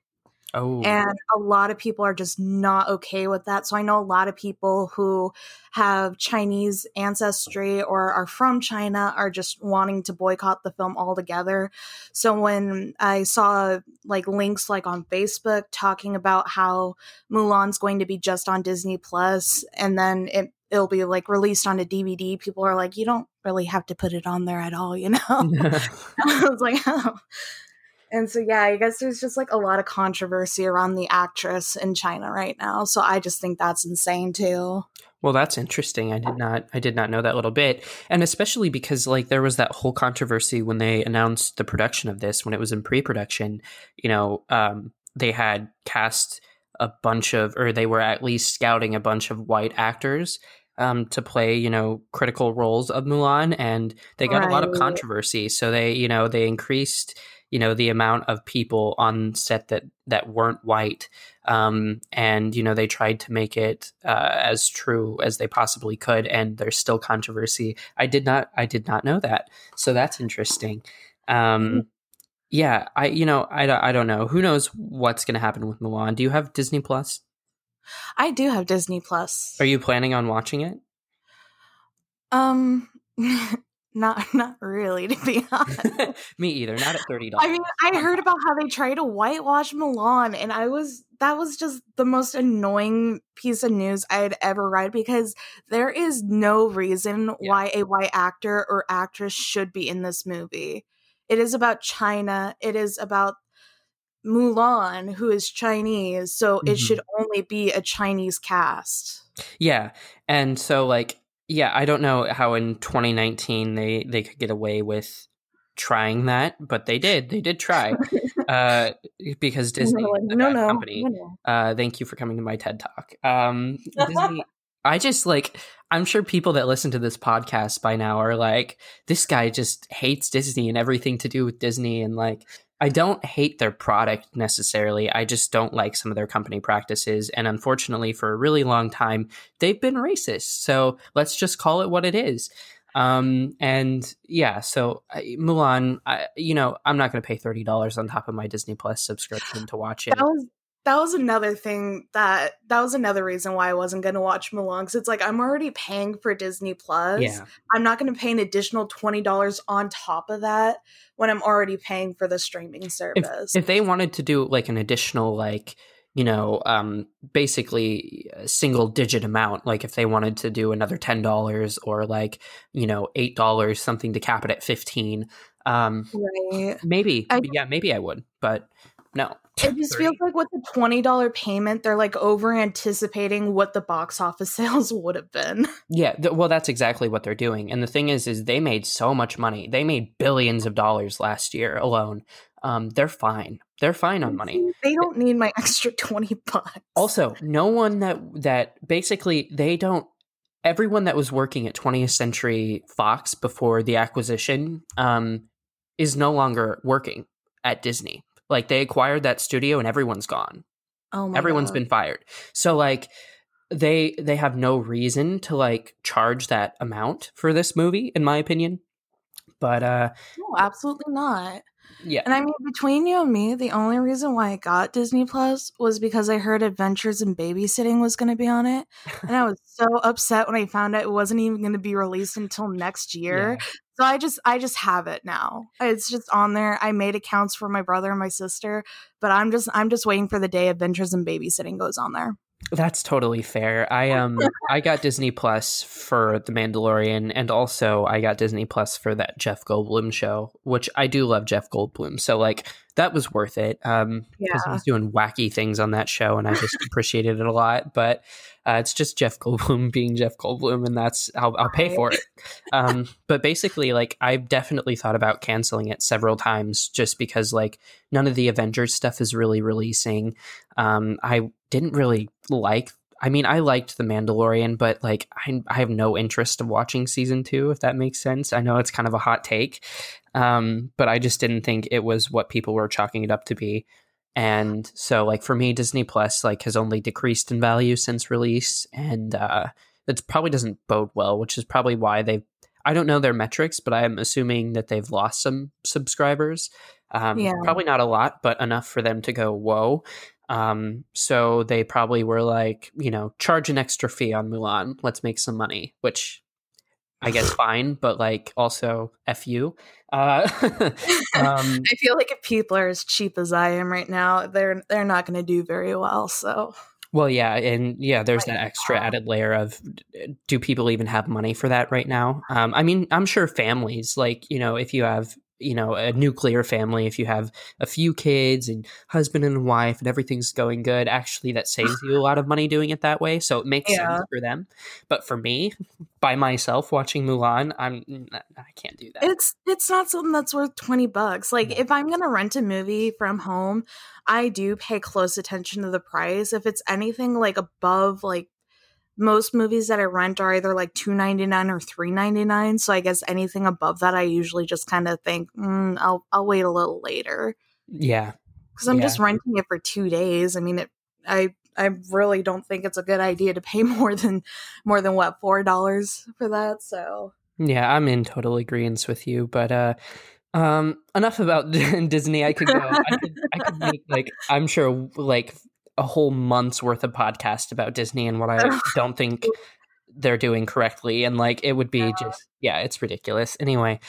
Oh. And a lot of people are just not okay with that. So I know a lot of people who have Chinese ancestry or are from China are just wanting to boycott the film altogether. So when I saw like links like on Facebook talking about how Mulan's going to be just on Disney Plus and then it it'll be like released on a DVD, people are like, you don't really have to put it on there at all, you know? I was like, oh. And so, yeah, I guess there's just like a lot of controversy around the actress in China right now. So I just think that's insane too. Well, that's interesting. I did not I did not know that little bit. And especially because like there was that whole controversy when they announced the production of this when it was in pre-production, you know, um, they had cast a bunch of or they were at least scouting a bunch of white actors um, to play, you know, critical roles of Mulan and they got right. a lot of controversy. So they, you know, they increased you know the amount of people on set that that weren't white um, and you know they tried to make it uh, as true as they possibly could and there's still controversy. I did not i did not know that. So that's interesting. Um, hmm. yeah i you know i, I don't know. Who knows what's going to happen with mulan? Do you have disney plus? I do have disney plus. Are you planning on watching it? Um Not not really, to be honest. Me either. Not at thirty dollars. I mean, I heard about how they try to whitewash Mulan, and I was that was just the most annoying piece of news I had ever read because there is no reason yeah. why a white actor or actress should be in this movie. It is about China. It is about Mulan, who is Chinese, so mm-hmm. it should only be a Chinese cast. Yeah. And so like yeah, I don't know how in 2019 they they could get away with trying that, but they did. They did try uh, because Disney, no, no, no, company. No. Uh, thank you for coming to my TED talk. Um, Disney, I just like. I'm sure people that listen to this podcast by now are like, this guy just hates Disney and everything to do with Disney, and like, I don't hate their product necessarily. I just don't like some of their company practices. And unfortunately, for a really long time, they've been racist. So let's just call it what it is. Um, and yeah, so Mulan, I, you know, I'm not going to pay $30 on top of my Disney Plus subscription to watch it. That was that was another thing that that was another reason why I wasn't going to watch Mulan because it's like I'm already paying for Disney Plus. Yeah. I'm not going to pay an additional twenty dollars on top of that when I'm already paying for the streaming service. If, if they wanted to do like an additional like you know um basically a single digit amount like if they wanted to do another $10 or like you know $8 something to cap it at 15 um right. maybe I, yeah maybe I would but no it just 30. feels like with the twenty dollar payment, they're like over anticipating what the box office sales would have been. Yeah, th- well, that's exactly what they're doing. And the thing is, is they made so much money. They made billions of dollars last year alone. Um, they're fine. They're fine on money. They don't need my extra twenty bucks. Also, no one that that basically they don't. Everyone that was working at 20th Century Fox before the acquisition um, is no longer working at Disney. Like they acquired that studio and everyone's gone. Oh my Everyone's God. been fired. So like they they have no reason to like charge that amount for this movie in my opinion. But uh No, absolutely not. Yeah. And I mean, between you and me, the only reason why I got Disney Plus was because I heard Adventures in Babysitting was going to be on it. And I was so upset when I found out it wasn't even going to be released until next year. Yeah. So I just I just have it now. It's just on there. I made accounts for my brother and my sister, but I'm just I'm just waiting for the day Adventures in Babysitting goes on there. That's totally fair. I um I got Disney Plus for The Mandalorian and also I got Disney Plus for that Jeff Goldblum show, which I do love Jeff Goldblum. So like that was worth it. Um, because Yeah. he's doing wacky things on that show, and I just appreciated it a lot. But uh, it's just Jeff Goldblum being Jeff Goldblum, and that's I'll, I'll pay for it. Um, but basically, like I've definitely thought about canceling it several times, just because like none of the Avengers stuff is really releasing. Um, I didn't really like. I mean, I liked The Mandalorian, but like I, I have no interest in watching season two, if that makes sense. I know it's kind of a hot take, um, but I just didn't think it was what people were chalking it up to be. And so, like for me, Disney Plus like has only decreased in value since release, and uh, that probably doesn't bode well. Which is probably why they've I don't know their metrics, but I'm assuming that they've lost some subscribers. Um, Yeah. Probably not a lot, but enough for them to go whoa. Um, so they probably were like, you know, charge an extra fee on Mulan. Let's make some money, which I guess fine, but like also f you. Uh, um, I feel like if people are as cheap as I am right now, they're they're not going to do very well. So well, yeah, and yeah, there's that extra added layer of do people even have money for that right now? Um, I mean, I'm sure families, like you know, if you have you know a nuclear family, if you have a few kids and husband and wife and everything's going good, actually that saves you a lot of money doing it that way. So it makes Yeah. sense for them. But for me, by myself watching Mulan, I'm I can't do that. it's it's not something that's worth 20 bucks. Like if I'm going to rent a movie from home, I do pay close attention to the price. If it's anything like above like most movies that I rent are either like two ninety nine or three ninety nine. So I guess anything above that, I usually just kind of think, mm, I'll I'll wait a little later yeah, because I'm Yeah. just renting it for two days. I mean, it, I I really don't think it's a good idea to pay more than more than what four dollars for that. So Yeah, I'm in total agreement with you, but uh um enough about Disney. I could go I could I could make like I'm sure like a whole month's worth of podcast about Disney and what I don't think they're doing correctly and like it would be Yeah. just yeah, it's ridiculous. Anyway,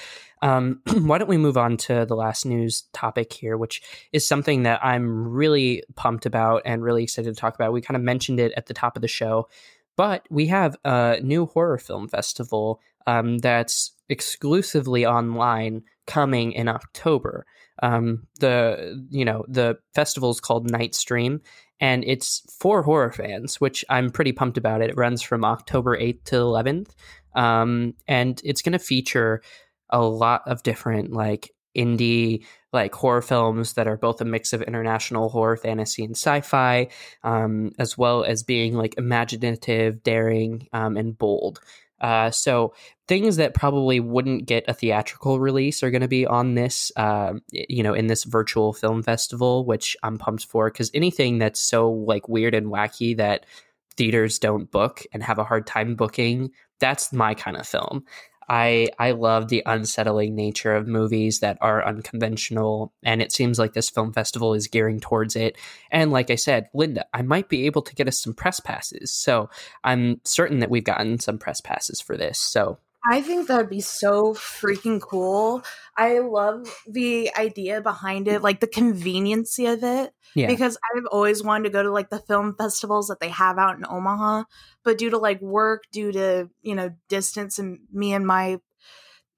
um why don't we move on to the last news topic here, which is something that I'm really pumped about and really excited to talk about. We kind of mentioned it at the top of the show, but we have a new horror film festival um, that's exclusively online coming in October. Um, the you know the festival is called Nightstream, and it's for horror fans, which I'm pretty pumped about. It, it runs from October 8th to 11th, um, and it's going to feature a lot of different like indie like horror films that are both a mix of international horror fantasy and sci-fi um, as well as being like imaginative daring um, and bold uh, so things that probably wouldn't get a theatrical release are going to be on this um, you know in this virtual film festival which i'm pumped for because anything that's so like weird and wacky that theaters don't book and have a hard time booking that's my kind of film I I love the unsettling nature of movies that are unconventional, and it seems like this film festival is gearing towards it. And like I said, Linda, I might be able to get us some press passes, so I'm certain that we've gotten some press passes for this. So I think that would be so freaking cool. I love the idea behind it, like the conveniency of it. yeah, Because I've always wanted to go to like the film festivals that they have out in Omaha, but due to like work, due to, you know, distance and me and my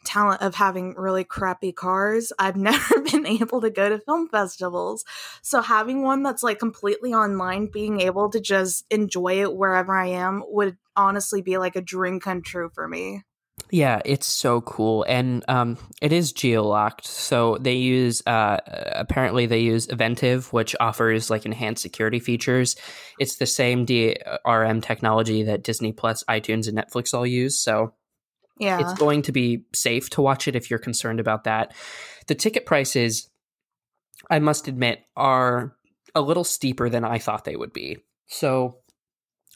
talent of having really crappy cars, I've never been able to go to film festivals. So having one that's like completely online, being able to just enjoy it wherever I am would honestly be like a dream come true for me. Yeah, it's so cool, and um, it is geolocked. So they use uh, apparently they use Eventive, which offers like enhanced security features. It's the same DRM technology that Disney Plus, iTunes, and Netflix all use. So Yeah. it's going to be safe to watch it if you're concerned about that. The ticket prices, I must admit, are a little steeper than I thought they would be. So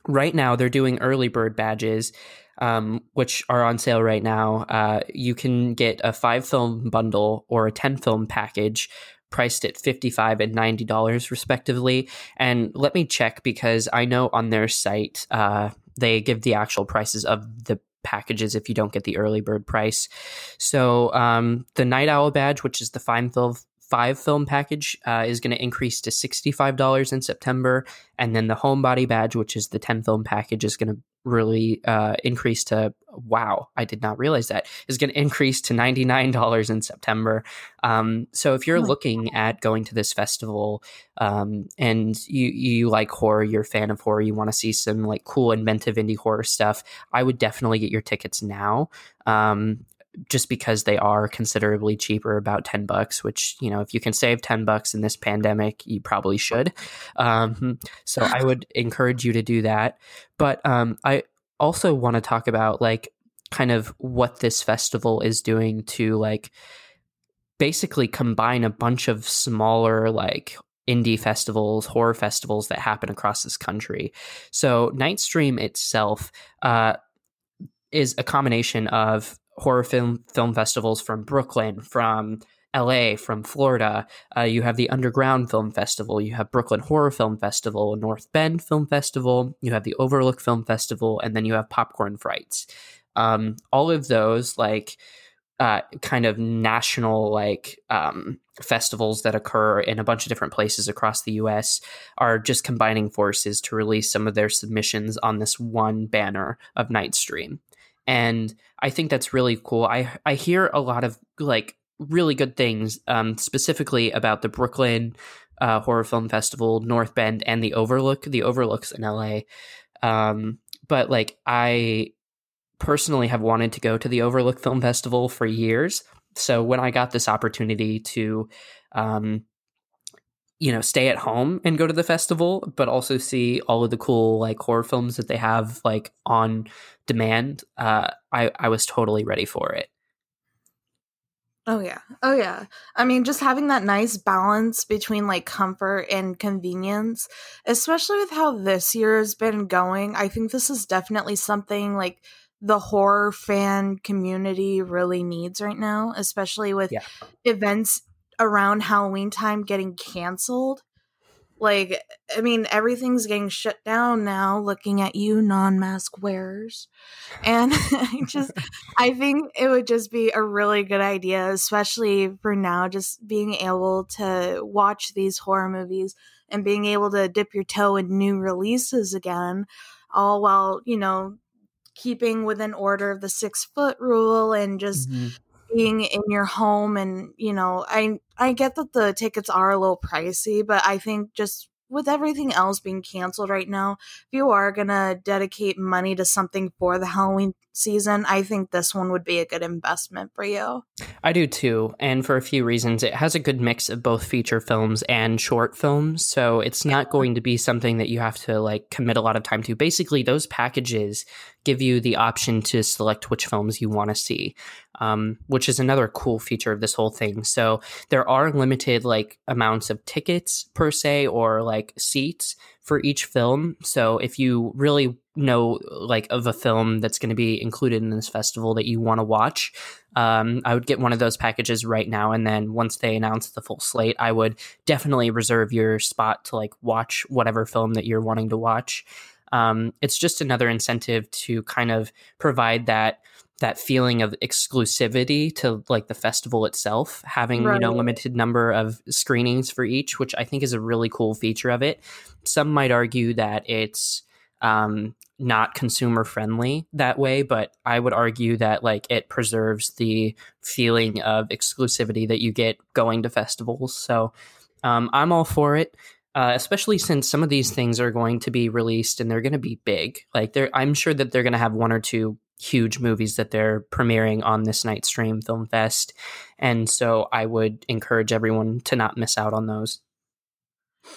right now they're doing early bird badges um, which are on sale right now uh, you can get a five film bundle or a 10 film package priced at 55 and 90 dollars respectively. And let me check because i know on their site uh, they give the actual prices of the packages if you don't get the early bird price. So um, the night owl badge which is the five film five film package uh, is going to increase to $65 in September. And then the Homebody badge, which is the 10 film package, is going to really uh, increase to wow, I did not realize that is going to increase to $99 in September. Um, so if you're oh. looking at going to this festival um, and you, you like horror, you're a fan of horror, you want to see some like cool, inventive indie horror stuff, I would definitely get your tickets now. Um, just because they are considerably cheaper, about 10 bucks, which, you know, if you can save 10 bucks in this pandemic, you probably should. Um, so I would encourage you to do that. But um, I also want to talk about like kind of what this festival is doing to like basically combine a bunch of smaller like indie festivals, horror festivals that happen across this country. So Nightstream itself uh, is a combination of horror film film festivals from Brooklyn, from LA, from Florida. Uh, you have the Underground Film Festival. You have Brooklyn Horror Film Festival, North Bend Film Festival. You have the Overlook Film Festival, and then you have Popcorn Frights. Um, all of those, like, uh, kind of national like um, festivals that occur in a bunch of different places across the U.S. are just combining forces to release some of their submissions on this one banner of Nightstream and I think that's really cool. I I hear a lot of like really good things, um, specifically about the Brooklyn uh, Horror Film Festival, North Bend, and the Overlook. The Overlook's in LA, um, but like I personally have wanted to go to the Overlook Film Festival for years. So when I got this opportunity to um, you know stay at home and go to the festival but also see all of the cool like horror films that they have like on demand uh i i was totally ready for it. Oh yeah. Oh yeah. I mean just having that nice balance between like comfort and convenience especially with how this year has been going i think this is definitely something like the horror fan community really needs right now especially with yeah. events around Halloween time getting canceled. Like, I mean, everything's getting shut down now, looking at you, non mask wearers. And I just, I think it would just be a really good idea, especially for now, just being able to watch these horror movies and being able to dip your toe in new releases again, all while, you know, keeping within order of the six foot rule and just mm-hmm being in your home and you know i i get that the tickets are a little pricey but i think just with everything else being canceled right now if you are going to dedicate money to something for the halloween season i think this one would be a good investment for you. I do too and for a few reasons. It has a good mix of both feature films and short films so it's not going to be something that you have to like commit a lot of time to. Basically those packages give you the option to select which films you want to see um, which is another cool feature of this whole thing. So there are limited like amounts of tickets per se or like seats for each film. So if you really know like of a film that's going to be included in this festival that you want to watch, um, I would get one of those packages right now. And then once they announce the full slate, I would definitely reserve your spot to like watch whatever film that you're wanting to watch. Um, it's just another incentive to kind of provide that that feeling of exclusivity to like the festival itself having right. you know limited number of screenings for each which i think is a really cool feature of it some might argue that it's um, not consumer friendly that way but i would argue that like it preserves the feeling of exclusivity that you get going to festivals so um, i'm all for it uh, especially since some of these things are going to be released and they're going to be big. Like, I'm sure that they're going to have one or two huge movies that they're premiering on this Nightstream Film Fest. And so I would encourage everyone to not miss out on those.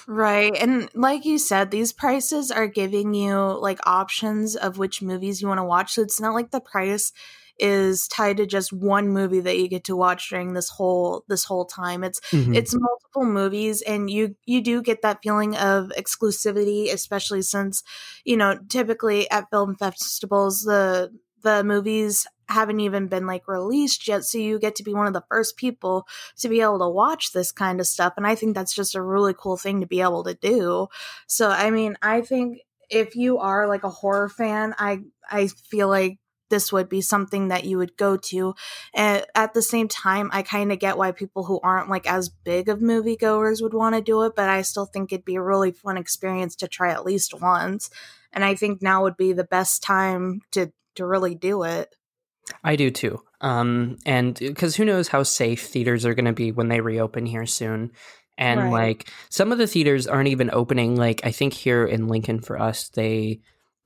Right. And like you said, these prices are giving you like options of which movies you want to watch. So it's not like the price is tied to just one movie that you get to watch during this whole this whole time. It's mm-hmm. it's multiple movies and you you do get that feeling of exclusivity especially since you know typically at film festivals the the movies haven't even been like released yet so you get to be one of the first people to be able to watch this kind of stuff and i think that's just a really cool thing to be able to do so i mean i think if you are like a horror fan i i feel like this would be something that you would go to. And at the same time, I kind of get why people who aren't like as big of moviegoers would want to do it, but I still think it'd be a really fun experience to try at least once. And I think now would be the best time to to really do it. I do too. Um, and because who knows how safe theaters are going to be when they reopen here soon. And right. like some of the theaters aren't even opening. Like I think here in Lincoln for us, they,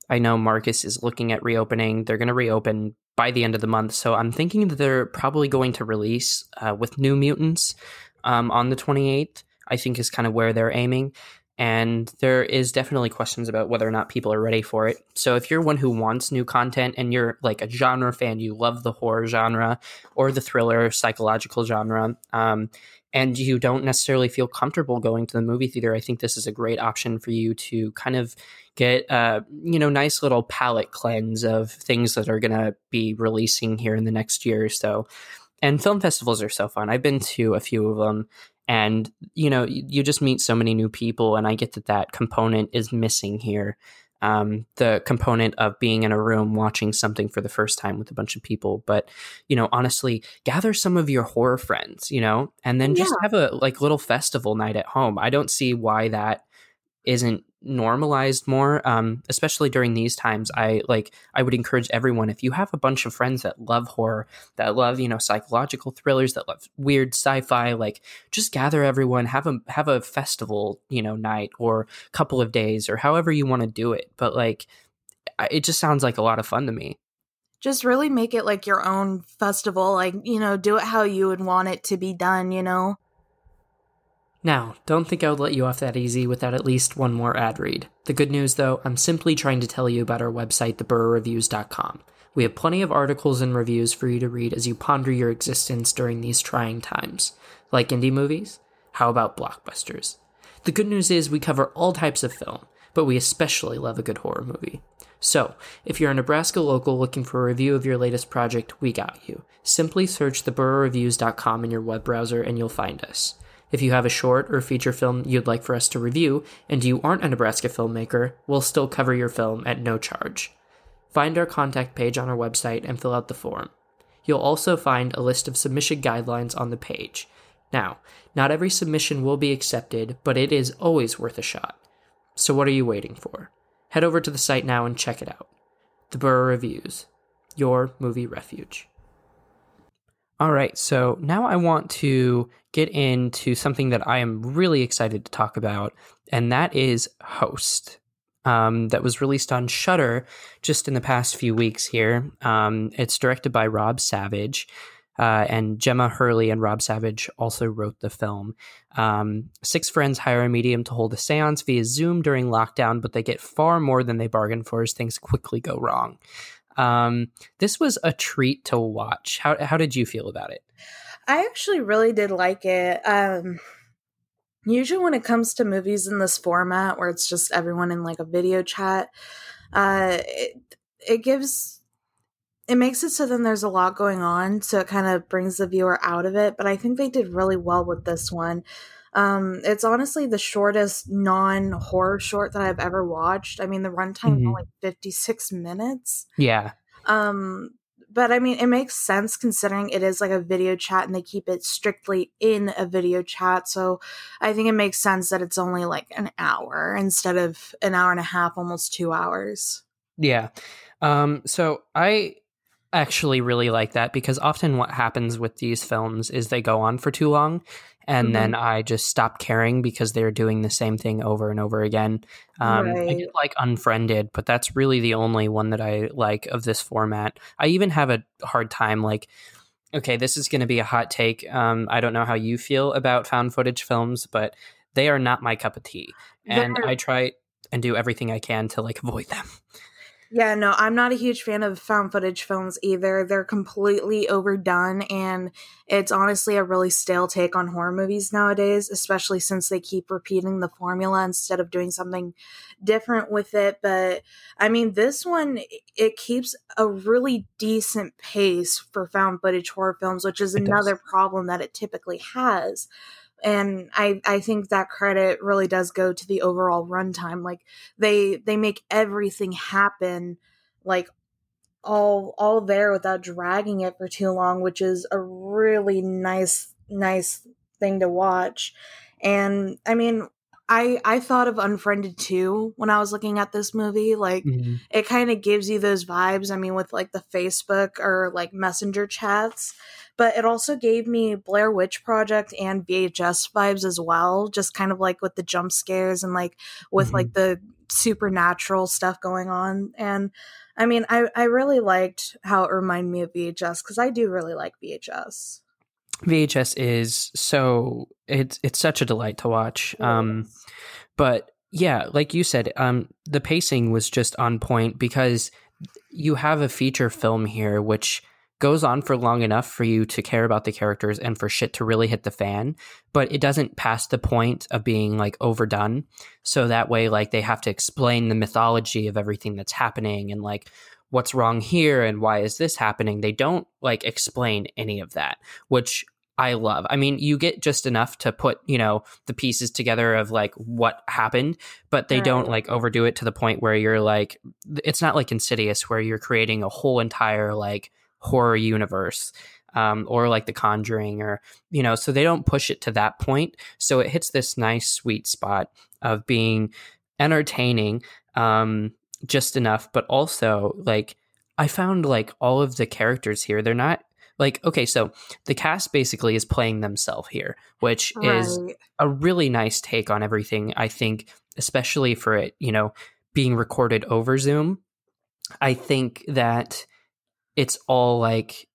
I know Marcus is looking at reopening. They're going to reopen by the end of the month. So I'm thinking that they're probably going to release uh, with New Mutants um, on the 28th. I think is kind of where they're aiming and there is definitely questions about whether or not people are ready for it. So if you're one who wants new content and you're like a genre fan, you love the horror genre or the thriller psychological genre, um, and you don't necessarily feel comfortable going to the movie theater, I think this is a great option for you to kind of get a you know nice little palette cleanse of things that are going to be releasing here in the next year or so. And film festivals are so fun. I've been to a few of them and you know you just meet so many new people and i get that that component is missing here. Um, the component of being in a room watching something for the first time with a bunch of people. But you know honestly gather some of your horror friends you know and then just yeah. have a like little festival night at home. I don't see why that isn't normalized more um, especially during these times i like i would encourage everyone if you have a bunch of friends that love horror that love you know psychological thrillers that love weird sci-fi like just gather everyone have a have a festival you know night or couple of days or however you want to do it. But like it just sounds like a lot of fun to me. Just really make it like your own festival like you know do it how you would want it to be done you know now, don't think I would let you off that easy without at least one more ad read. The good news, though, I'm simply trying to tell you about our website, theburrowreviews.com. We have plenty of articles and reviews for you to read as you ponder your existence during these trying times. Like indie movies? How about blockbusters? The good news is we cover all types of film, but we especially love a good horror movie. So, if you're a Nebraska local looking for a review of your latest project, we got you. Simply search theburrowreviews.com in your web browser and you'll find us. If you have a short or feature film you'd like for us to review, and you aren't a Nebraska filmmaker, we'll still cover your film at no charge. Find our contact page on our website and fill out the form. You'll also find a list of submission guidelines on the page. Now, not every submission will be accepted, but it is always worth a shot. So what are you waiting for? Head over to the site now and check it out. The Burrow Reviews, your movie refuge. All right, so now I want to get into something that I am really excited to talk about, and that is Host. Um, that was released on Shudder just in the past few weeks here. Um, it's directed by Rob Savage, uh, and Gemma Hurley and Rob Savage also wrote the film. Um, six friends hire a medium to hold a seance via Zoom during lockdown, but they get far more than they bargain for as things quickly go wrong. Um, this was a treat to watch. How how did you feel about it? I actually really did like it. Um, usually, when it comes to movies in this format, where it's just everyone in like a video chat, uh, it it gives it makes it so then there's a lot going on, so it kind of brings the viewer out of it. But I think they did really well with this one. Um, it's honestly the shortest non horror short that I've ever watched. I mean, the runtime mm-hmm. like 56 minutes. Yeah. Um, but I mean, it makes sense considering it is like a video chat and they keep it strictly in a video chat. So I think it makes sense that it's only like an hour instead of an hour and a half, almost two hours. Yeah. Um, so I actually really like that because often what happens with these films is they go on for too long and mm-hmm. then I just stop caring because they're doing the same thing over and over again. Um, right. I get like Unfriended, but that's really the only one that I like of this format. I even have a hard time like. Okay, this is going to be a hot take. Um, I don't know how you feel about found footage films, but they are not my cup of tea, and they're- I try and do everything I can to like avoid them. Yeah, no, I'm not a huge fan of found footage films either. They're completely overdone, and it's honestly a really stale take on horror movies nowadays, especially since they keep repeating the formula instead of doing something different with it. But I mean, this one, it keeps a really decent pace for found footage horror films, which is it another does. problem that it typically has and I I think that credit really does go to the overall runtime. Like they they make everything happen like all all there without dragging it for too long, which is a really nice nice thing to watch. And I mean, I I thought of Unfriended too when I was looking at this movie. Like Mhm. it kind of gives you those vibes. I mean, with like the Facebook or like Messenger chats, but it also gave me Blair Witch Project and VHS vibes as well. Just kind of like with the jump scares and like with Mhm. like the supernatural stuff going on. And I mean, I I really liked how it reminded me of VHS because I do really like VHS. VHS is so it's it's such a delight to watch. Um, but yeah, like you said, um, the pacing was just on point because you have a feature film here which goes on for long enough for you to care about the characters and for shit to really hit the fan, but it doesn't pass the point of being like overdone. So that way, like they have to explain the mythology of everything that's happening and like what's wrong here and why is this happening. They don't like explain any of that, which I love. I mean, you get just enough to put, you know, the pieces together of like what happened, but they don't like overdo it to the point where you're like, it's not like Insidious where you're creating a whole entire like horror universe. Um, or like The Conjuring, or you know, so they don't push it to that point. So it hits this nice sweet spot of being entertaining, um, just enough, but also like I found like all of the characters here, they're not like okay, so the cast basically is playing themselves here, which is a really nice take on everything. I think, especially for it, you know, being recorded over Zoom. I think that it's all like,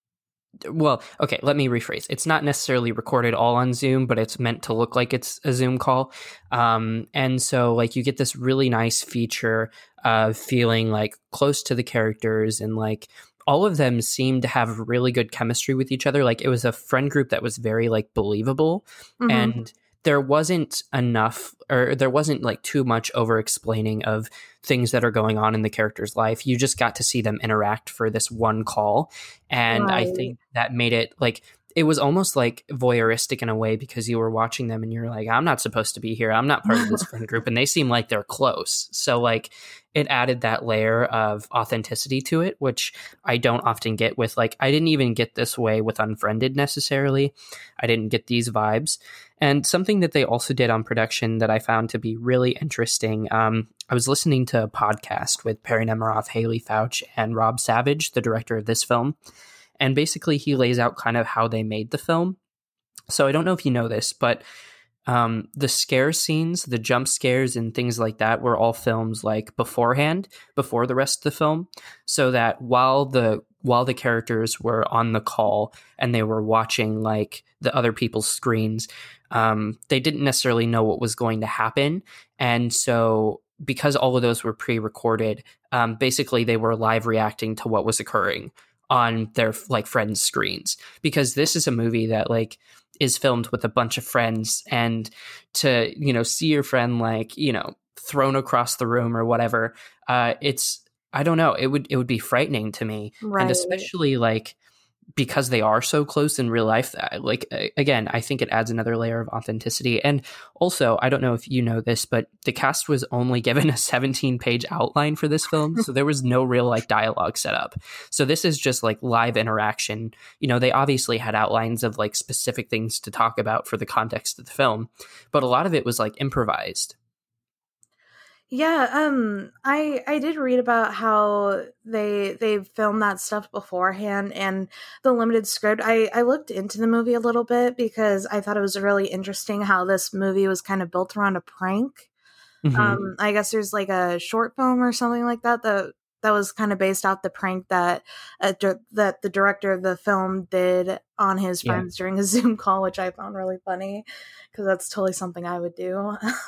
well, okay, let me rephrase. It's not necessarily recorded all on Zoom, but it's meant to look like it's a Zoom call. Um, and so, like, you get this really nice feature of feeling like close to the characters and like all of them seem to have really good chemistry with each other. Like, it was a friend group that was very like believable Mhm. and there wasn't enough or there wasn't like too much over explaining of things that are going on in the character's life. You just got to see them interact for this one call. And i think that made it like it was almost like voyeuristic in a way because you were watching them and you're like i'm not supposed to be here i'm not part of this friend group and they seem like they're close so like it added that layer of authenticity to it which i don't often get with like i didn't even get this way with unfriended necessarily i didn't get these vibes and something that they also did on production that I found to be really interesting. Um, I was listening to a podcast with Perri Nemiroff, Haleigh Foutch, and Rob Savage, the director of this film. And basically, he lays out kind of how they made the film. So I don't know if you know this, but um, the scare scenes, the jump scares, and things like that were all films like beforehand, before the rest of the film, so that while the while the characters were on the call and they were watching like the other people's screens, um, they didn't necessarily know what was going to happen, and so because all of those were pre-recorded, um, basically they were live reacting to what was occurring on their like friends' screens. Because this is a movie that like is filmed with a bunch of friends, and to you know see your friend like you know thrown across the room or whatever, uh, it's I don't know. It would it would be frightening to me, Right. and especially like because they are so close in real life like again i think it adds another layer of authenticity. And also i don't know if you know this but the cast was only given a 17 page outline for this film so there was no real like dialogue set up. So this is just like live interaction. You know they obviously had outlines of like specific things to talk about for the context of the film but a lot of it was like improvised Yeah, um I I did read about how they they filmed that stuff beforehand and the limited script. I I looked into the movie a little bit because I thought it was really interesting how this movie was kind of built around a prank. Mhm. Um I guess there's like a short film or something like that that that was kind of based off the prank that uh, di- that the director of the film did on his Yeah. friends during a Zoom call, which I found really funny because that's totally something I would do.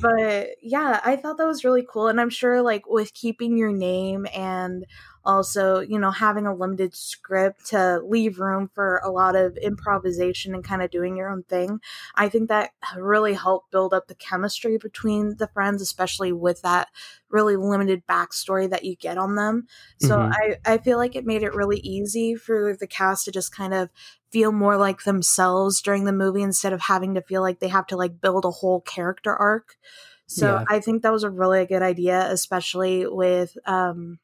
but yeah, I thought that was really cool, and I'm sure like with keeping your name and also you know having a limited script to leave room for a lot of improvisation and kind of doing your own thing i think that really helped build up the chemistry between the friends especially with that really limited backstory that you get on them so Mhm. i i feel like it made it really easy for the cast to just kind of feel more like themselves during the movie instead of having to feel like they have to like build a whole character arc so Yeah. i think that was a really good idea especially with um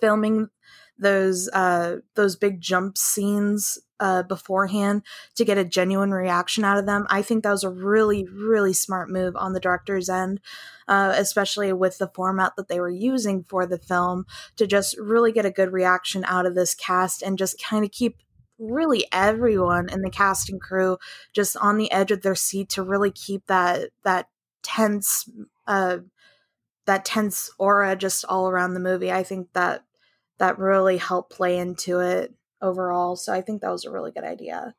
filming those uh those big jump scenes uh beforehand to get a genuine reaction out of them. I think that was a really really smart move on the director's end uh especially with the format that they were using for the film to just really get a good reaction out of this cast and just kind of keep really everyone in the cast and crew just on the edge of their seat to really keep that that tense uh that tense aura just all around the movie. I think that that really helped play into it overall. So I think that was a really good idea.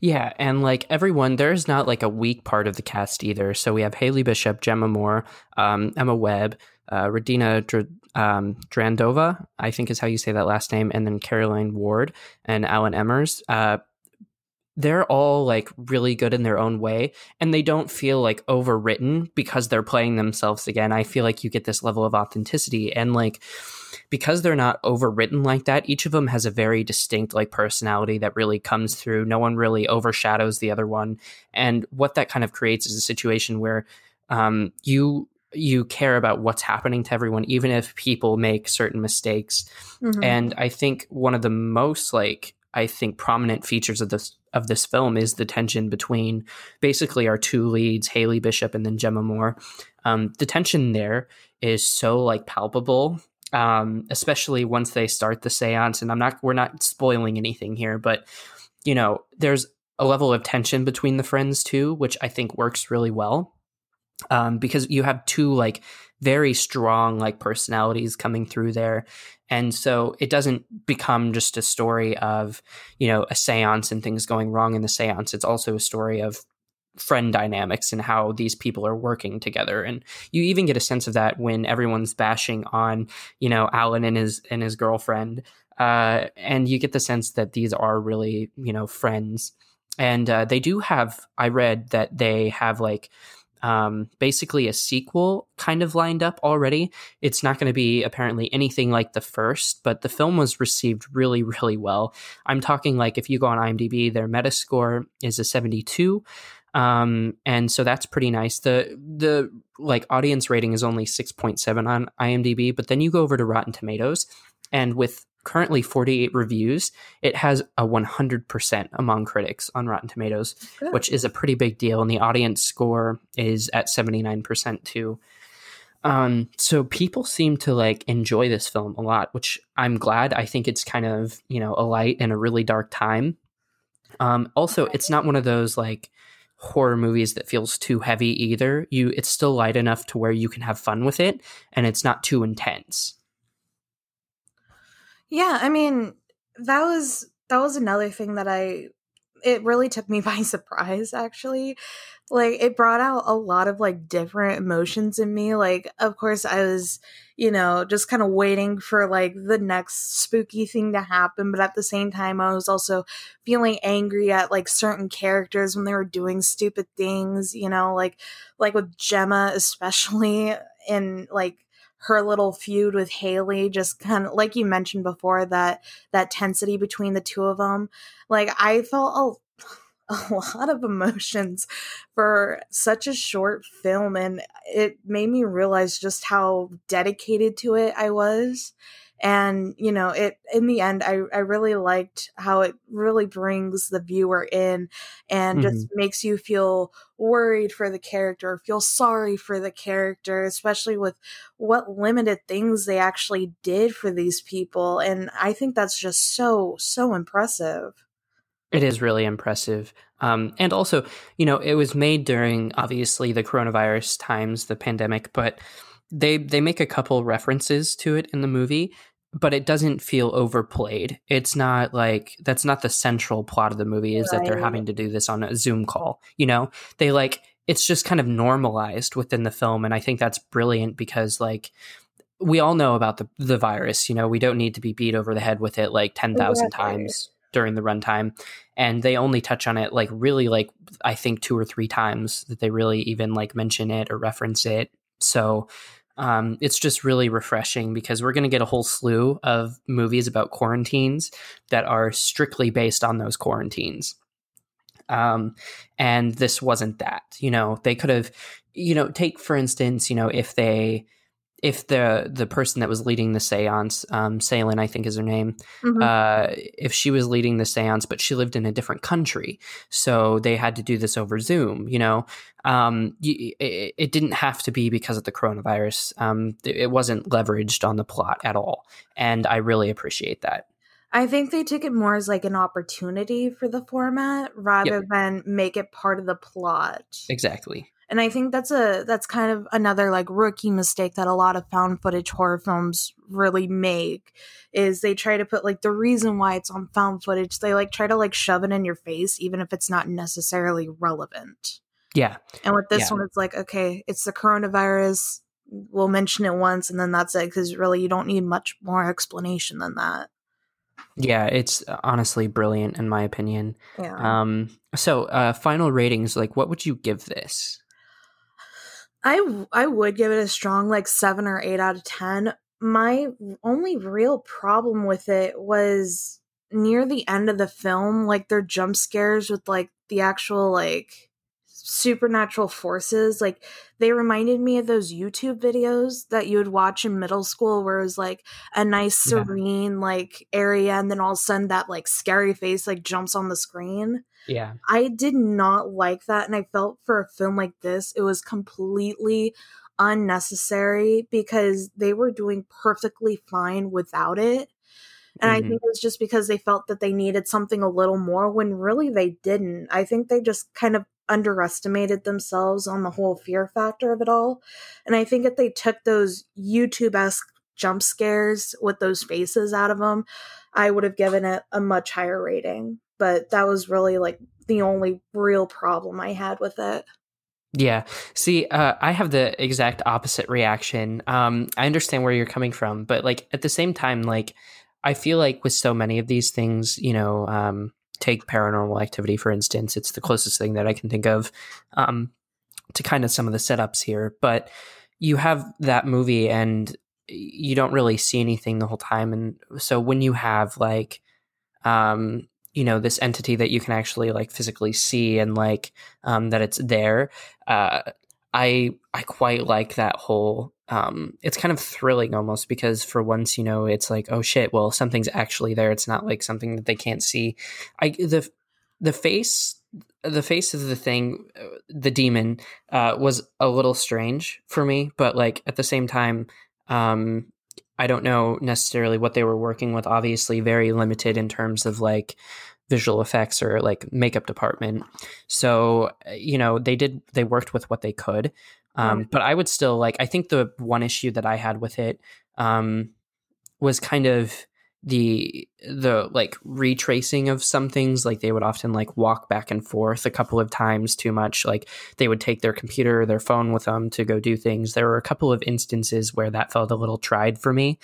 Yeah, and like everyone, there's not like a weak part of the cast either. So we have Haley Bishop, Jemma Moore, um, Emma Webb, uh, Radina Dr- um, Drandova, I think is how you say that last name, and then Caroline Ward and Alan Emrys. Uh, they're all like really good in their own way and they don't feel like overwritten because they're playing themselves again. I feel like you get this level of authenticity and like because they're not overwritten like that, each of them has a very distinct like personality that really comes through. No one really overshadows the other one. And what that kind of creates is a situation where um, you you care about what's happening to everyone even if people make certain mistakes mm-hmm. and i think one of the most like I think prominent features of this of this film is the tension between basically our two leads, Haley Bishop and then Jemma Moore. Um, the tension there is so like palpable, um, especially once they start the séance. And I'm not we're not spoiling anything here, but you know, there's a level of tension between the friends too, which I think works really well. Um, because you have two like very strong like personalities coming through there and so it doesn't become just a story of, you know, a seance and things going wrong in the seance. It's also a story of friend dynamics and how these people are working together. And you even get a sense of that when everyone's bashing on, you know, Alan and his and his girlfriend. Uh, and you get the sense that these are really, you know, friends. And uh, they do have, I read that they have like um, basically a sequel kind of lined up already. It's not going to be apparently anything like the first, but the film was received really, really well. I'm talking like if you go on IMDb, their Metascore is a 72. Um, and so that's pretty nice. The the like audience rating is only 6.7 on IMDb, but then you go over to Rotten Tomatoes and with currently 48 reviews. It has a 100% among critics on Rotten Tomatoes, Good. which is a pretty big deal. And the audience score is at 79% too. Um, so people seem to like enjoy this film a lot, which I'm glad. I think it's kind of, you know, a light in a really dark time. Um, also, it's not one of those like horror movies that feels too heavy either. You, it's still light enough to where you can have fun with it, and it's not too intense. Yeah, I mean, that was that was another thing that I it really took me by surprise actually. Like it brought out a lot of like different emotions in me. Like of course I was, you know, just kind of waiting for like the next spooky thing to happen, but at the same time I was also feeling angry at like certain characters when they were doing stupid things, you know, like like with Jemma especially in like her little feud with Haley just kind of like you mentioned before that that tensity between the two of them. Like I felt a, a lot of emotions for such a short film and it made me realize just how dedicated to it I was and you know it in the end i i really liked how it really brings the viewer in and mm-hmm. just makes you feel worried for the character feel sorry for the character especially with what limited things they actually did for these people and i think that's just so so impressive it is really impressive. Um, and also, you know, it was made during obviously the coronavirus times, the pandemic, but they they make a couple references to it in the movie but it doesn't feel overplayed. It's not like that's not the central plot of the movie is right. that they're having to do this on a Zoom call. You know, they like it's just kind of normalized within the film, and I think that's brilliant because like we all know about the the virus. You know, we don't need to be beat over the head with it like ten thousand exactly. times during the runtime, and they only touch on it like really like I think two or three times that they really even like mention it or reference it. So um, it's just really refreshing because we're going to get a whole slew of movies about quarantines that are strictly based on those quarantines. Um, and this wasn't that. You know, they could have, you know, take for instance, you know, if they if the the person that was leading the séance, um, Seylan, I think is her name, Mhm. uh, if she was leading the séance, but she lived in a different country, so they had to do this over Zoom. You know, um, it, it didn't have to be because of the coronavirus. Um, it it wasn't leveraged on the plot at all, and I really appreciate that. I think they took it more as like an opportunity for the format rather than make it part of the plot. Exactly. And I think that's a that's kind of another like rookie mistake that a lot of found footage horror films really make is they try to put like the reason why it's on found footage, they like try to like shove it in your face even if it's not necessarily relevant. Yeah. And with this Yeah. one it's like okay, it's the coronavirus, we'll mention it once and then that's it cuz really you don't need much more explanation than that. Yeah, it's honestly brilliant in my opinion. Yeah. Um, so uh, final ratings, like, what would you give this? I I would give it a strong like 7 or 8 out of 10. My only real problem with it was near the end of the film like their jump scares with like the actual like supernatural forces like they reminded me of those YouTube videos that you would watch in middle school where it was like a nice Yeah. serene like area and then all of a sudden that like scary face like jumps on the screen. Yeah. I did not like that. And I felt for a film like this, it was completely unnecessary because they were doing perfectly fine without it. And I Mhm. think it was just because they felt that they needed something a little more when really they didn't. I think they just kind of underestimated themselves on the whole fear factor of it all. And I think if they took those YouTube esque jump scares with those faces out of them, I would have given it a much higher rating. But that was really like the only real problem I had with it. Yeah. See, uh, I have the exact opposite reaction. Um, I understand where you're coming from, but like at the same time, like I feel like with so many of these things, you know, um, take paranormal activity for instance, it's the closest thing that I can think of um, to kind of some of the setups here. But you have that movie and you don't really see anything the whole time, and so when you have like, um, you know, this entity that you can actually like physically see and like um, that it's there uh, I I quite like that whole. Um, it's kind of thrilling almost because for once, you know, it's like, oh shit, well, something's actually there. It's not like something that they can't see. I the the face the face of the thing, uh, the demon, uh, was a little strange for me, but like at the same time, um, I don't know necessarily what they were working with. Obviously, very limited in terms of like visual effects or like makeup department. So uh, you know they did they worked with what they could, um, but I would still like. I think the one issue that I had with it um, was kind of the the like retracing of some things like they would often like walk back and forth a couple of times too much like they would take their computer or their phone with them to go do things there were a couple of instances where that felt a little tried for me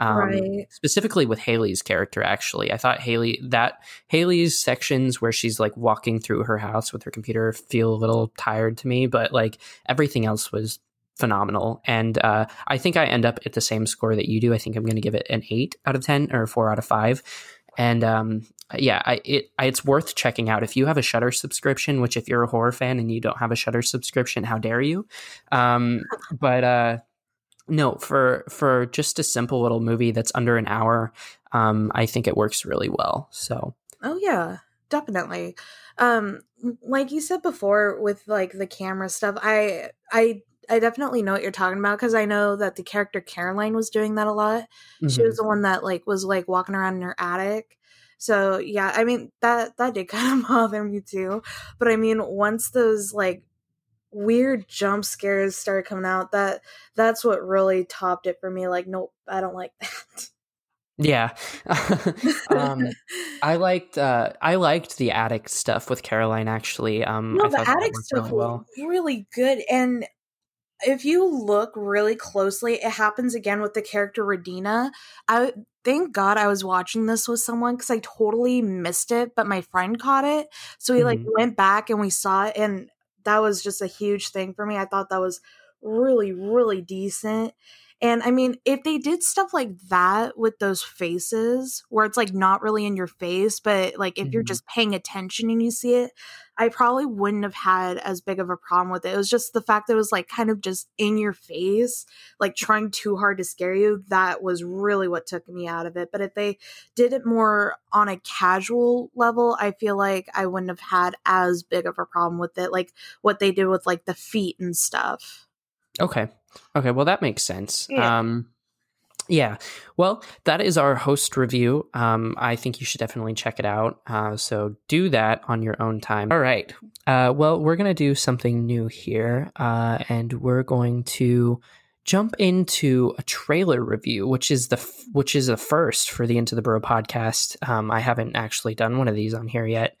um, Right. specifically with haley's character actually. I thought haley that haley's sections where she's like walking through her house with her computer feel a little tired to me but like everything else was phenomenal. And uh, i think i end up at the same score that you do. I think i'm going to give it an 8 out of 10 or 4 out of 5 and um, yeah I, it I, it's worth checking out. If you have a Shudder subscription which if you're a horror fan and you don't have a Shudder subscription how dare you? Um, but uh, no for for just a simple little movie that's under an hour um, i think it works really well so Oh yeah, definitely. Um like you said before with like the camera stuff, I I I definitely know what you're talking about because I know that the character Caroline was doing that a lot. She mhm. was the one that like was like walking around in her attic. So yeah, I mean that that did kind of bother me too. But I mean once those like weird jump scares started coming out, that that's what really topped it for me. Like, nope, I don't like that. yeah um, I liked uh, I liked the attic stuff with Caroline actually. Um, no, I the thought attic stuff really well. was really good. And if you look really closely, it happens again with the character Radina. I thank God I was watching this with someone because I totally missed it, but my friend caught it. So we like Mhm. went back and we saw it, and that was just a huge thing for me. I thought that was really, really decent. And I mean, if they did stuff like that with those faces, where it's like not really in your face, but like if mm-hmm. you're just paying attention and you see it, I probably wouldn't have had as big of a problem with it. It was just the fact that it was like kind of just in your face, like trying too hard to scare you. That was really what took me out of it. But if they did it more on a casual level, I feel like I wouldn't have had as big of a problem with it, like what they did with like the feet and stuff. Okay. Okay. Well, that makes sense. Yeah. Um, yeah. Well, that is our host review. Um, I think you should definitely check it out. Uh, so do that on your own time. All right. Uh, well, we're going to do something new here, uh, and we're going to jump into a trailer review, which is the f- which is a first for the Into the Burrow podcast. Um, I haven't actually done one of these on here yet,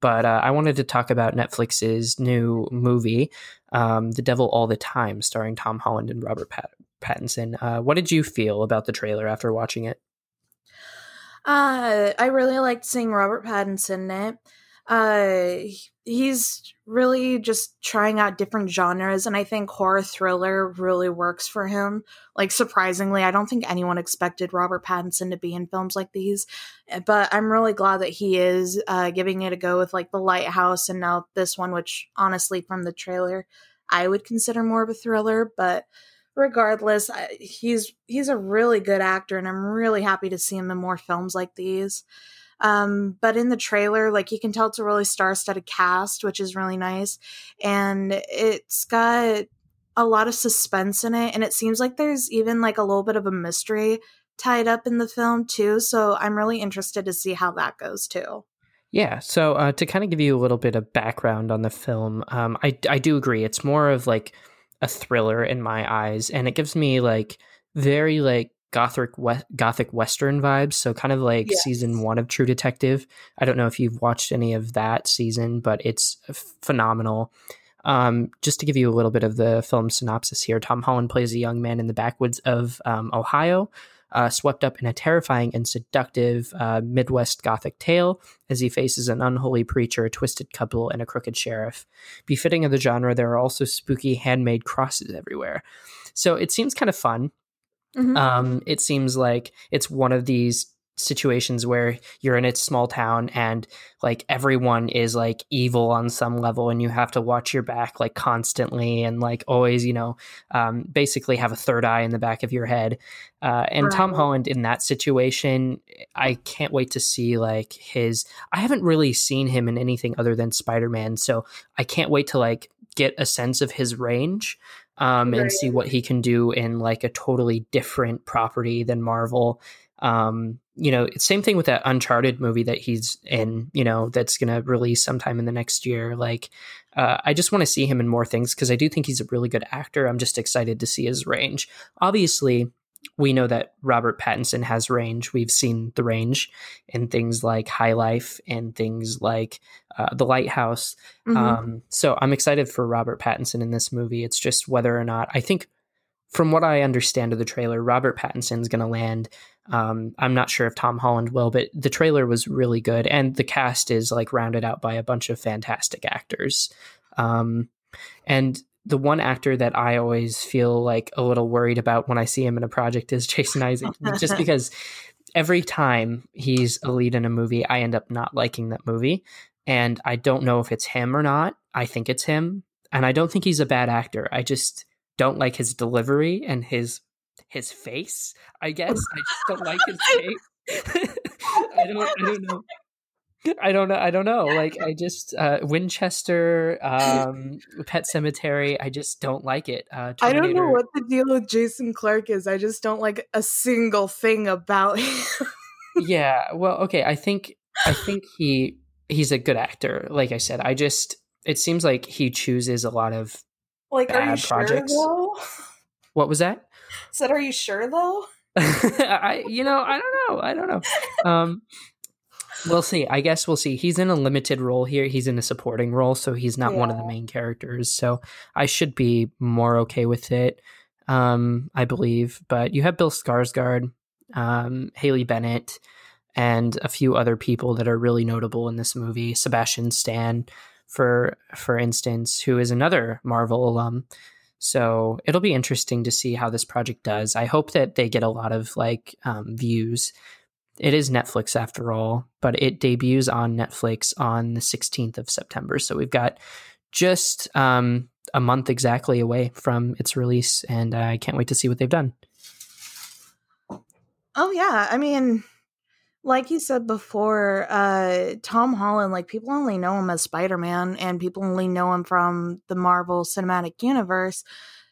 but uh, I wanted to talk about Netflix's new movie, um, The Devil All the Time, starring Tom Holland and Robert Pat- Pattinson. Uh, what did you feel about the trailer after watching it? Uh, I really liked seeing Robert Pattinson in it. Uh, he's really just trying out different genres, and I think horror thriller really works for him. Like, surprisingly, I don't think anyone expected Robert Pattinson to be in films like these, eh, but I'm really glad that he is uh, giving it a go with like The Lighthouse and now this one, which honestly, from the trailer, I would consider more of a thriller, but regardless, he's he's a really good actor, and I'm really happy to see him in more films like these. Um, but in the trailer, like you can tell it's a really star-studded cast, which is really nice, and it's got a lot of suspense in it, and it seems like there's even like a little bit of a mystery tied up in the film too. So I'm really interested to see how that goes too. Yeah, so uh, to kind of give you a little bit of background on the film, um, I I do agree. It's more of like a thriller in my eyes, and it gives me like very like gothic we- gothic western vibes. So kind of like yes. season one of True Detective. I don't know if you've watched any of that season, but it's phenomenal. Um, just to give you a little bit of the film synopsis here, Tom Holland plays a young man in the backwoods of um, Ohio uh, swept up in a terrifying and seductive uh, Midwest Gothic tale as he faces an unholy preacher, a twisted couple, and a crooked sheriff. Befitting of the genre, there are also spooky handmade crosses everywhere. So it seems kind of fun. Mm-hmm. Um, it seems like it's one of these situations where you're in a small town and like everyone is like evil on some level and you have to watch your back like constantly and like always you know um, basically have a third eye in the back of your head uh, and right. tom holland in that situation i can't wait to see like his i haven't really seen him in anything other than spider-man so i can't wait to like get a sense of his range um, right. and see what he can do in like a totally different property than marvel um, you know, same thing with that Uncharted movie that he's in, you know, that's going to release sometime in the next year. Like, uh, I just want to see him in more things because I do think he's a really good actor. I'm just excited to see his range. Obviously, we know that Robert Pattinson has range. We've seen the range in things like High Life and things like uh, The Lighthouse. Mm-hmm. Um, so I'm excited for Robert Pattinson in this movie. It's just whether or not I think, from what I understand of the trailer, Robert Pattinson's going to land um, I'm not sure if Tom Holland will, but the trailer was really good, and the cast is like rounded out by a bunch of fantastic actors. Um, and the one actor that I always feel like a little worried about when I see him in a project is Jason Isaac, just because every time he's a lead in a movie, I end up not liking that movie. And I don't know if it's him or not. I think it's him. And I don't think he's a bad actor. I just don't like his delivery and his his face. I guess I just don't like his face. I don't. I don't know. I don't know. I don't know. Like I just uh, Winchester, um, Pet Sematary. I just don't like it. Uh, I don't know what the deal with Jason Clarke is. I just don't like a single thing about him. yeah. Well, okay. I think I think he he's a good actor. Like I said, I just it seems like he chooses a lot of like bad projects. Sure, what was that? said, "Are you sure though?" I, you know, I don't know. I don't know. Um, we'll see. I guess we'll see. He's in a limited role here. He's in a supporting role, so he's not yeah. one of the main characters. So I should be more okay with it. Um, I believe. But you have Bill Skarsgård, um, Haley Bennett, and a few other people that are really notable in this movie. Sebastian Stan, for for instance, who is another Marvel alum. So it'll be interesting to see how this project does. I hope that they get a lot of like um, views. It is Netflix after all, but it debuts on Netflix on the 16th of September. So we've got just um, a month exactly away from its release, and I can't wait to see what they've done. Oh yeah, I mean, like you said before, uh, Tom Holland, like people only know him as Spider Man, and people only know him from the Marvel Cinematic Universe.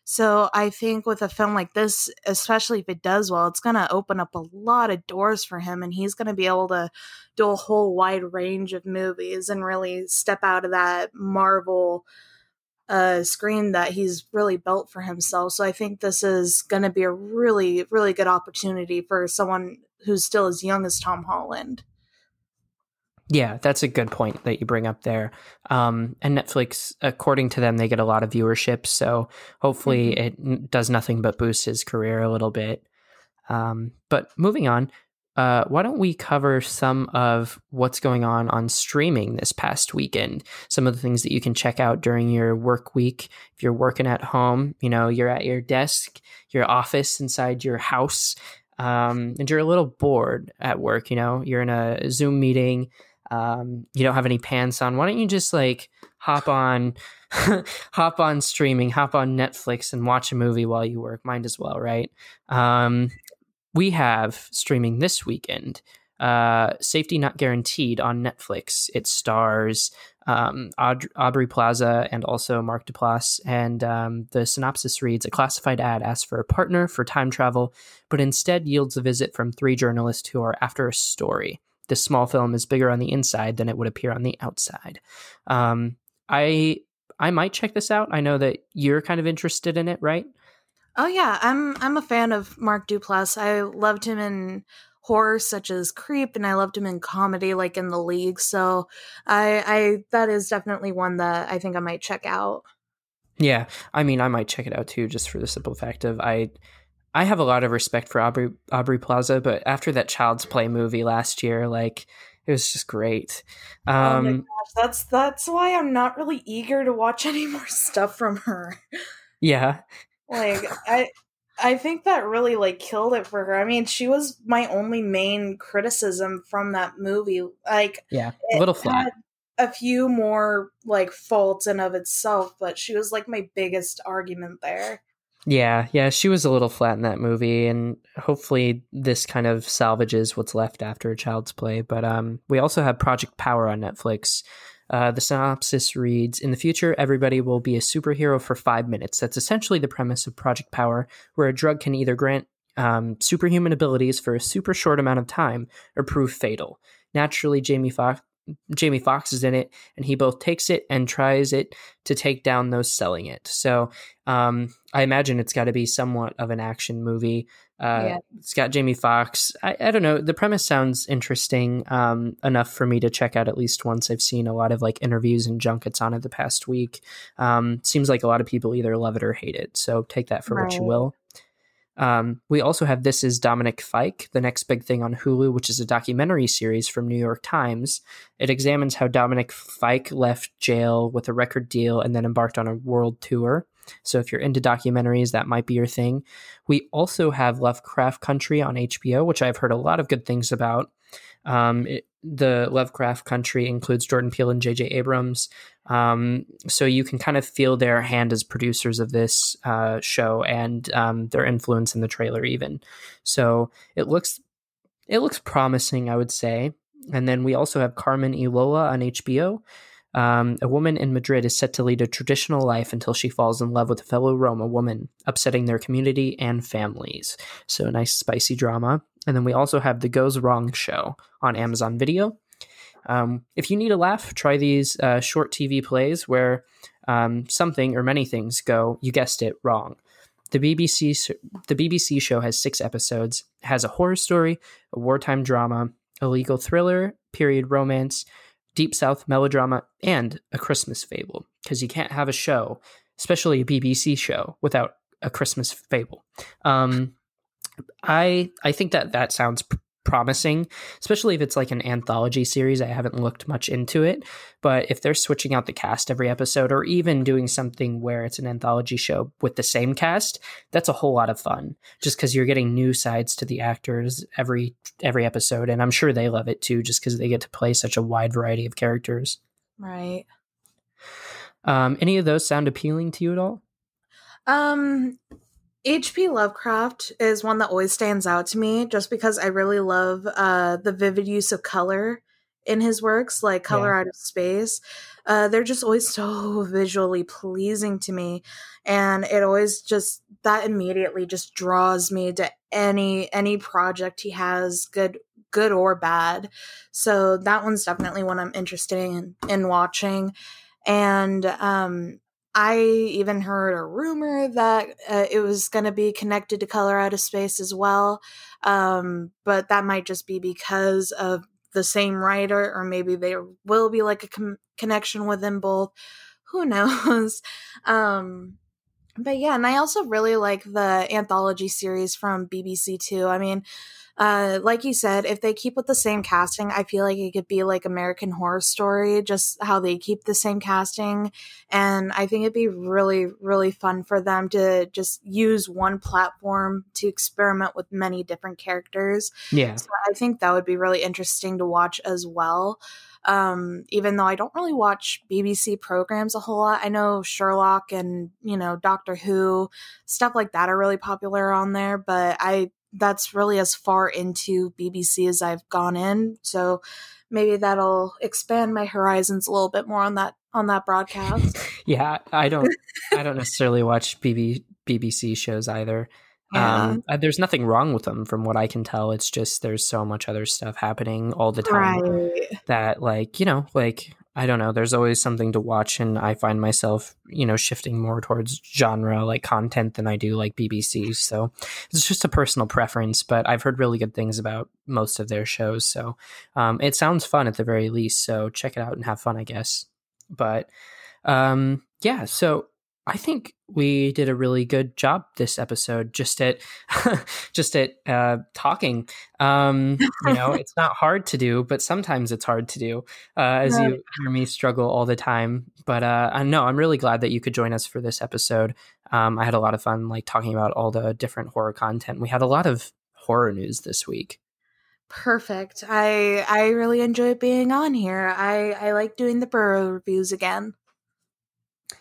So I think with a film like this, especially if it does well, it's going to open up a lot of doors for him, and he's going to be able to do a whole wide range of movies and really step out of that Marvel uh, screen that he's really built for himself. So I think this is going to be a really, really good opportunity for someone who's still as young as Tom Holland. Yeah, that's a good point that you bring up there. Um, and Netflix, according to them, they get a lot of viewership. So hopefully mm-hmm. it does nothing but boost his career a little bit. Um, but moving on, uh, why don't we cover some of what's going on on streaming this past weekend? Some of the things that you can check out during your work week. If you're working at home, you know, you're at your desk, your office inside your house, um, and you're a little bored at work, you know, you're in a Zoom meeting, um, you don't have any pants on. Why don't you just like hop on, hop on streaming, hop on Netflix and watch a movie while you work? Might as well, right? Um, we have streaming this weekend. Uh, Safety Not Guaranteed on Netflix. It stars um, Aud- Aubrey Plaza and also Mark Duplass. And um, the synopsis reads A classified ad asks for a partner for time travel, but instead yields a visit from three journalists who are after a story. This small film is bigger on the inside than it would appear on the outside. Um, I I might check this out. I know that you're kind of interested in it, right? Oh yeah, I'm I'm a fan of Mark Duplass. I loved him in horror such as Creep and I loved him in comedy like in The League. So I I that is definitely one that I think I might check out. Yeah, I mean I might check it out too just for the simple fact of I I have a lot of respect for Aubrey Aubrey Plaza, but after that Child's Play movie last year like it was just great. Um, oh my um, gosh, that's that's why I'm not really eager to watch any more stuff from her. Yeah, like I I think that really like killed it for her. I mean, she was my only main criticism from that movie. Like Yeah, a little flat. A few more like faults in of itself, but she was like my biggest argument there. Yeah, yeah, she was a little flat in that movie, and hopefully this kind of salvages what's left after a child's play. But um, we also have Project Power on Netflix, uh, the synopsis reads In the future, everybody will be a superhero for five minutes. That's essentially the premise of Project Power, where a drug can either grant um, superhuman abilities for a super short amount of time or prove fatal. Naturally, Jamie Foxx. Jamie Foxx is in it, and he both takes it and tries it to take down those selling it. So um, I imagine it's got to be somewhat of an action movie. Uh, yeah. It's got Jamie Foxx. I, I, don't know. The premise sounds interesting um, enough for me to check out at least once. I've seen a lot of like interviews and junkets on it the past week. Um, seems like a lot of people either love it or hate it. So take that for right. what you will. Um, we also have This is Dominic Fike, the next big thing on Hulu, which is a documentary series from New York Times. It examines how Dominic Fike left jail with a record deal and then embarked on a world tour. So if you're into documentaries, that might be your thing. We also have Lovecraft Country on HBO, which I've heard a lot of good things about. Um, it, the Lovecraft Country includes Jordan Peele and J.J. Abrams, um, so you can kind of feel their hand as producers of this uh, show and um, their influence in the trailer, even. So it looks it looks promising, I would say. And then we also have Carmen y Lola on HBO, um, a woman in Madrid is set to lead a traditional life until she falls in love with a fellow Roma woman, upsetting their community and families. So, nice, spicy drama. And then we also have The Goes Wrong Show on Amazon Video. Um, if you need a laugh, try these uh, short TV plays where um, something or many things go, you guessed it, wrong. The BBC, the BBC show has six episodes, has a horror story, a wartime drama, a legal thriller, period romance, deep south melodrama, and a Christmas fable. Because you can't have a show, especially a BBC show, without a Christmas fable. Um, I I think that that sounds promising, especially if it's like an anthology series. I haven't looked much into it, but if they're switching out the cast every episode or even doing something where it's an anthology show with the same cast, that's a whole lot of fun just cuz you're getting new sides to the actors every every episode and I'm sure they love it too just cuz they get to play such a wide variety of characters. Right. Um any of those sound appealing to you at all? Um H.P. Lovecraft is one that always stands out to me just because I really love uh, the vivid use of color in his works, like Color yeah. Out of Space. Uh, they're just always so visually pleasing to me. And it always just, that immediately just draws me to any any project he has, good good or bad. So that one's definitely one I'm interested in, in watching. And um, I even heard a rumor that uh, it was going to be connected to Color Out of Space as well. Um, but that might just be because of the same writer, or maybe there will be like a com- connection with them both. Who knows? um, but yeah, and I also really like the anthology series from BBC too. I mean, uh, like you said, if they keep with the same casting, I feel like it could be like American Horror Story, just how they keep the same casting. And I think it'd be really, really fun for them to just use one platform to experiment with many different characters. Yeah. So I think that would be really interesting to watch as well. Um, even though I don't really watch BBC programs a whole lot, I know Sherlock and, you know, Doctor Who, stuff like that are really popular on there, but I that's really as far into BBC as I've gone in. So maybe that'll expand my horizons a little bit more on that on that broadcast. yeah, I don't I don't necessarily watch BB, BBC shows either. Yeah. Um, there's nothing wrong with them from what I can tell. It's just there's so much other stuff happening all the time right. that like, you know, like I don't know. There's always something to watch, and I find myself, you know, shifting more towards genre like content than I do like BBC. So it's just a personal preference, but I've heard really good things about most of their shows. So um, it sounds fun at the very least. So check it out and have fun, I guess. But um, yeah, so I think we did a really good job this episode just at just at uh, talking. Um, you know, it's not hard to do, but sometimes it's hard to do, uh, as you hear me struggle all the time. But uh, I know I'm really glad that you could join us for this episode. Um, I had a lot of fun, like talking about all the different horror content. We had a lot of horror news this week. Perfect. I I really enjoy being on here. I I like doing the burrow reviews again.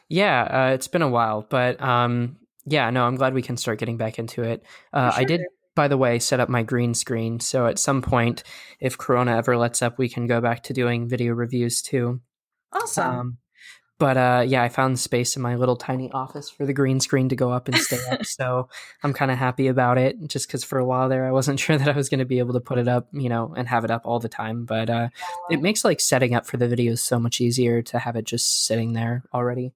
Yeah, uh, it's been a while, but um, yeah, no, I'm glad we can start getting back into it. Uh, sure. I did, by the way, set up my green screen, so at some point, if Corona ever lets up, we can go back to doing video reviews too. Awesome. Um, but uh, yeah, I found space in my little tiny office for the green screen to go up and stay up. so I'm kind of happy about it. Just because for a while there, I wasn't sure that I was going to be able to put it up, you know, and have it up all the time. But uh, it makes like setting up for the videos so much easier to have it just sitting there already.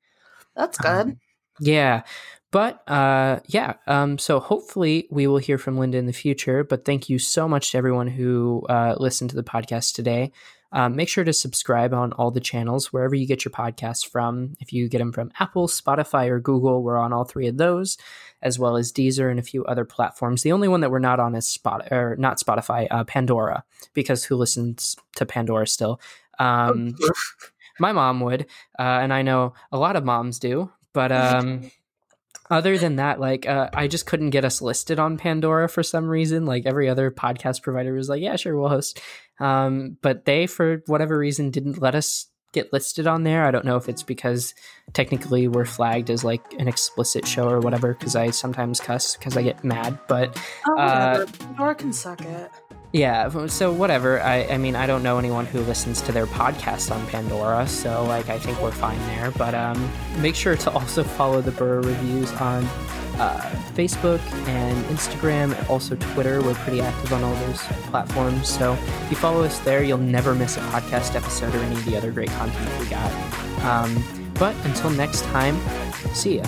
That's good. Um, yeah. But uh, yeah, um, so hopefully we will hear from Linda in the future. But thank you so much to everyone who uh, listened to the podcast today. Um, make sure to subscribe on all the channels wherever you get your podcasts from. If you get them from Apple, Spotify, or Google, we're on all three of those, as well as Deezer and a few other platforms. The only one that we're not on is Spot or not Spotify, uh, Pandora, because who listens to Pandora still? Um, my mom would, uh, and I know a lot of moms do. But um, other than that, like uh, I just couldn't get us listed on Pandora for some reason. Like every other podcast provider was like, "Yeah, sure, we'll host," um, but they, for whatever reason, didn't let us get listed on there. I don't know if it's because technically we're flagged as like an explicit show or whatever. Because I sometimes cuss because I get mad, but oh, uh, Pandora can suck it. Yeah, so whatever. I, I mean, I don't know anyone who listens to their podcast on Pandora, so like I think we're fine there. But um, make sure to also follow the Burrow Reviews on uh, Facebook and Instagram, and also Twitter. We're pretty active on all those platforms. So if you follow us there, you'll never miss a podcast episode or any of the other great content we got. Um, but until next time, see ya.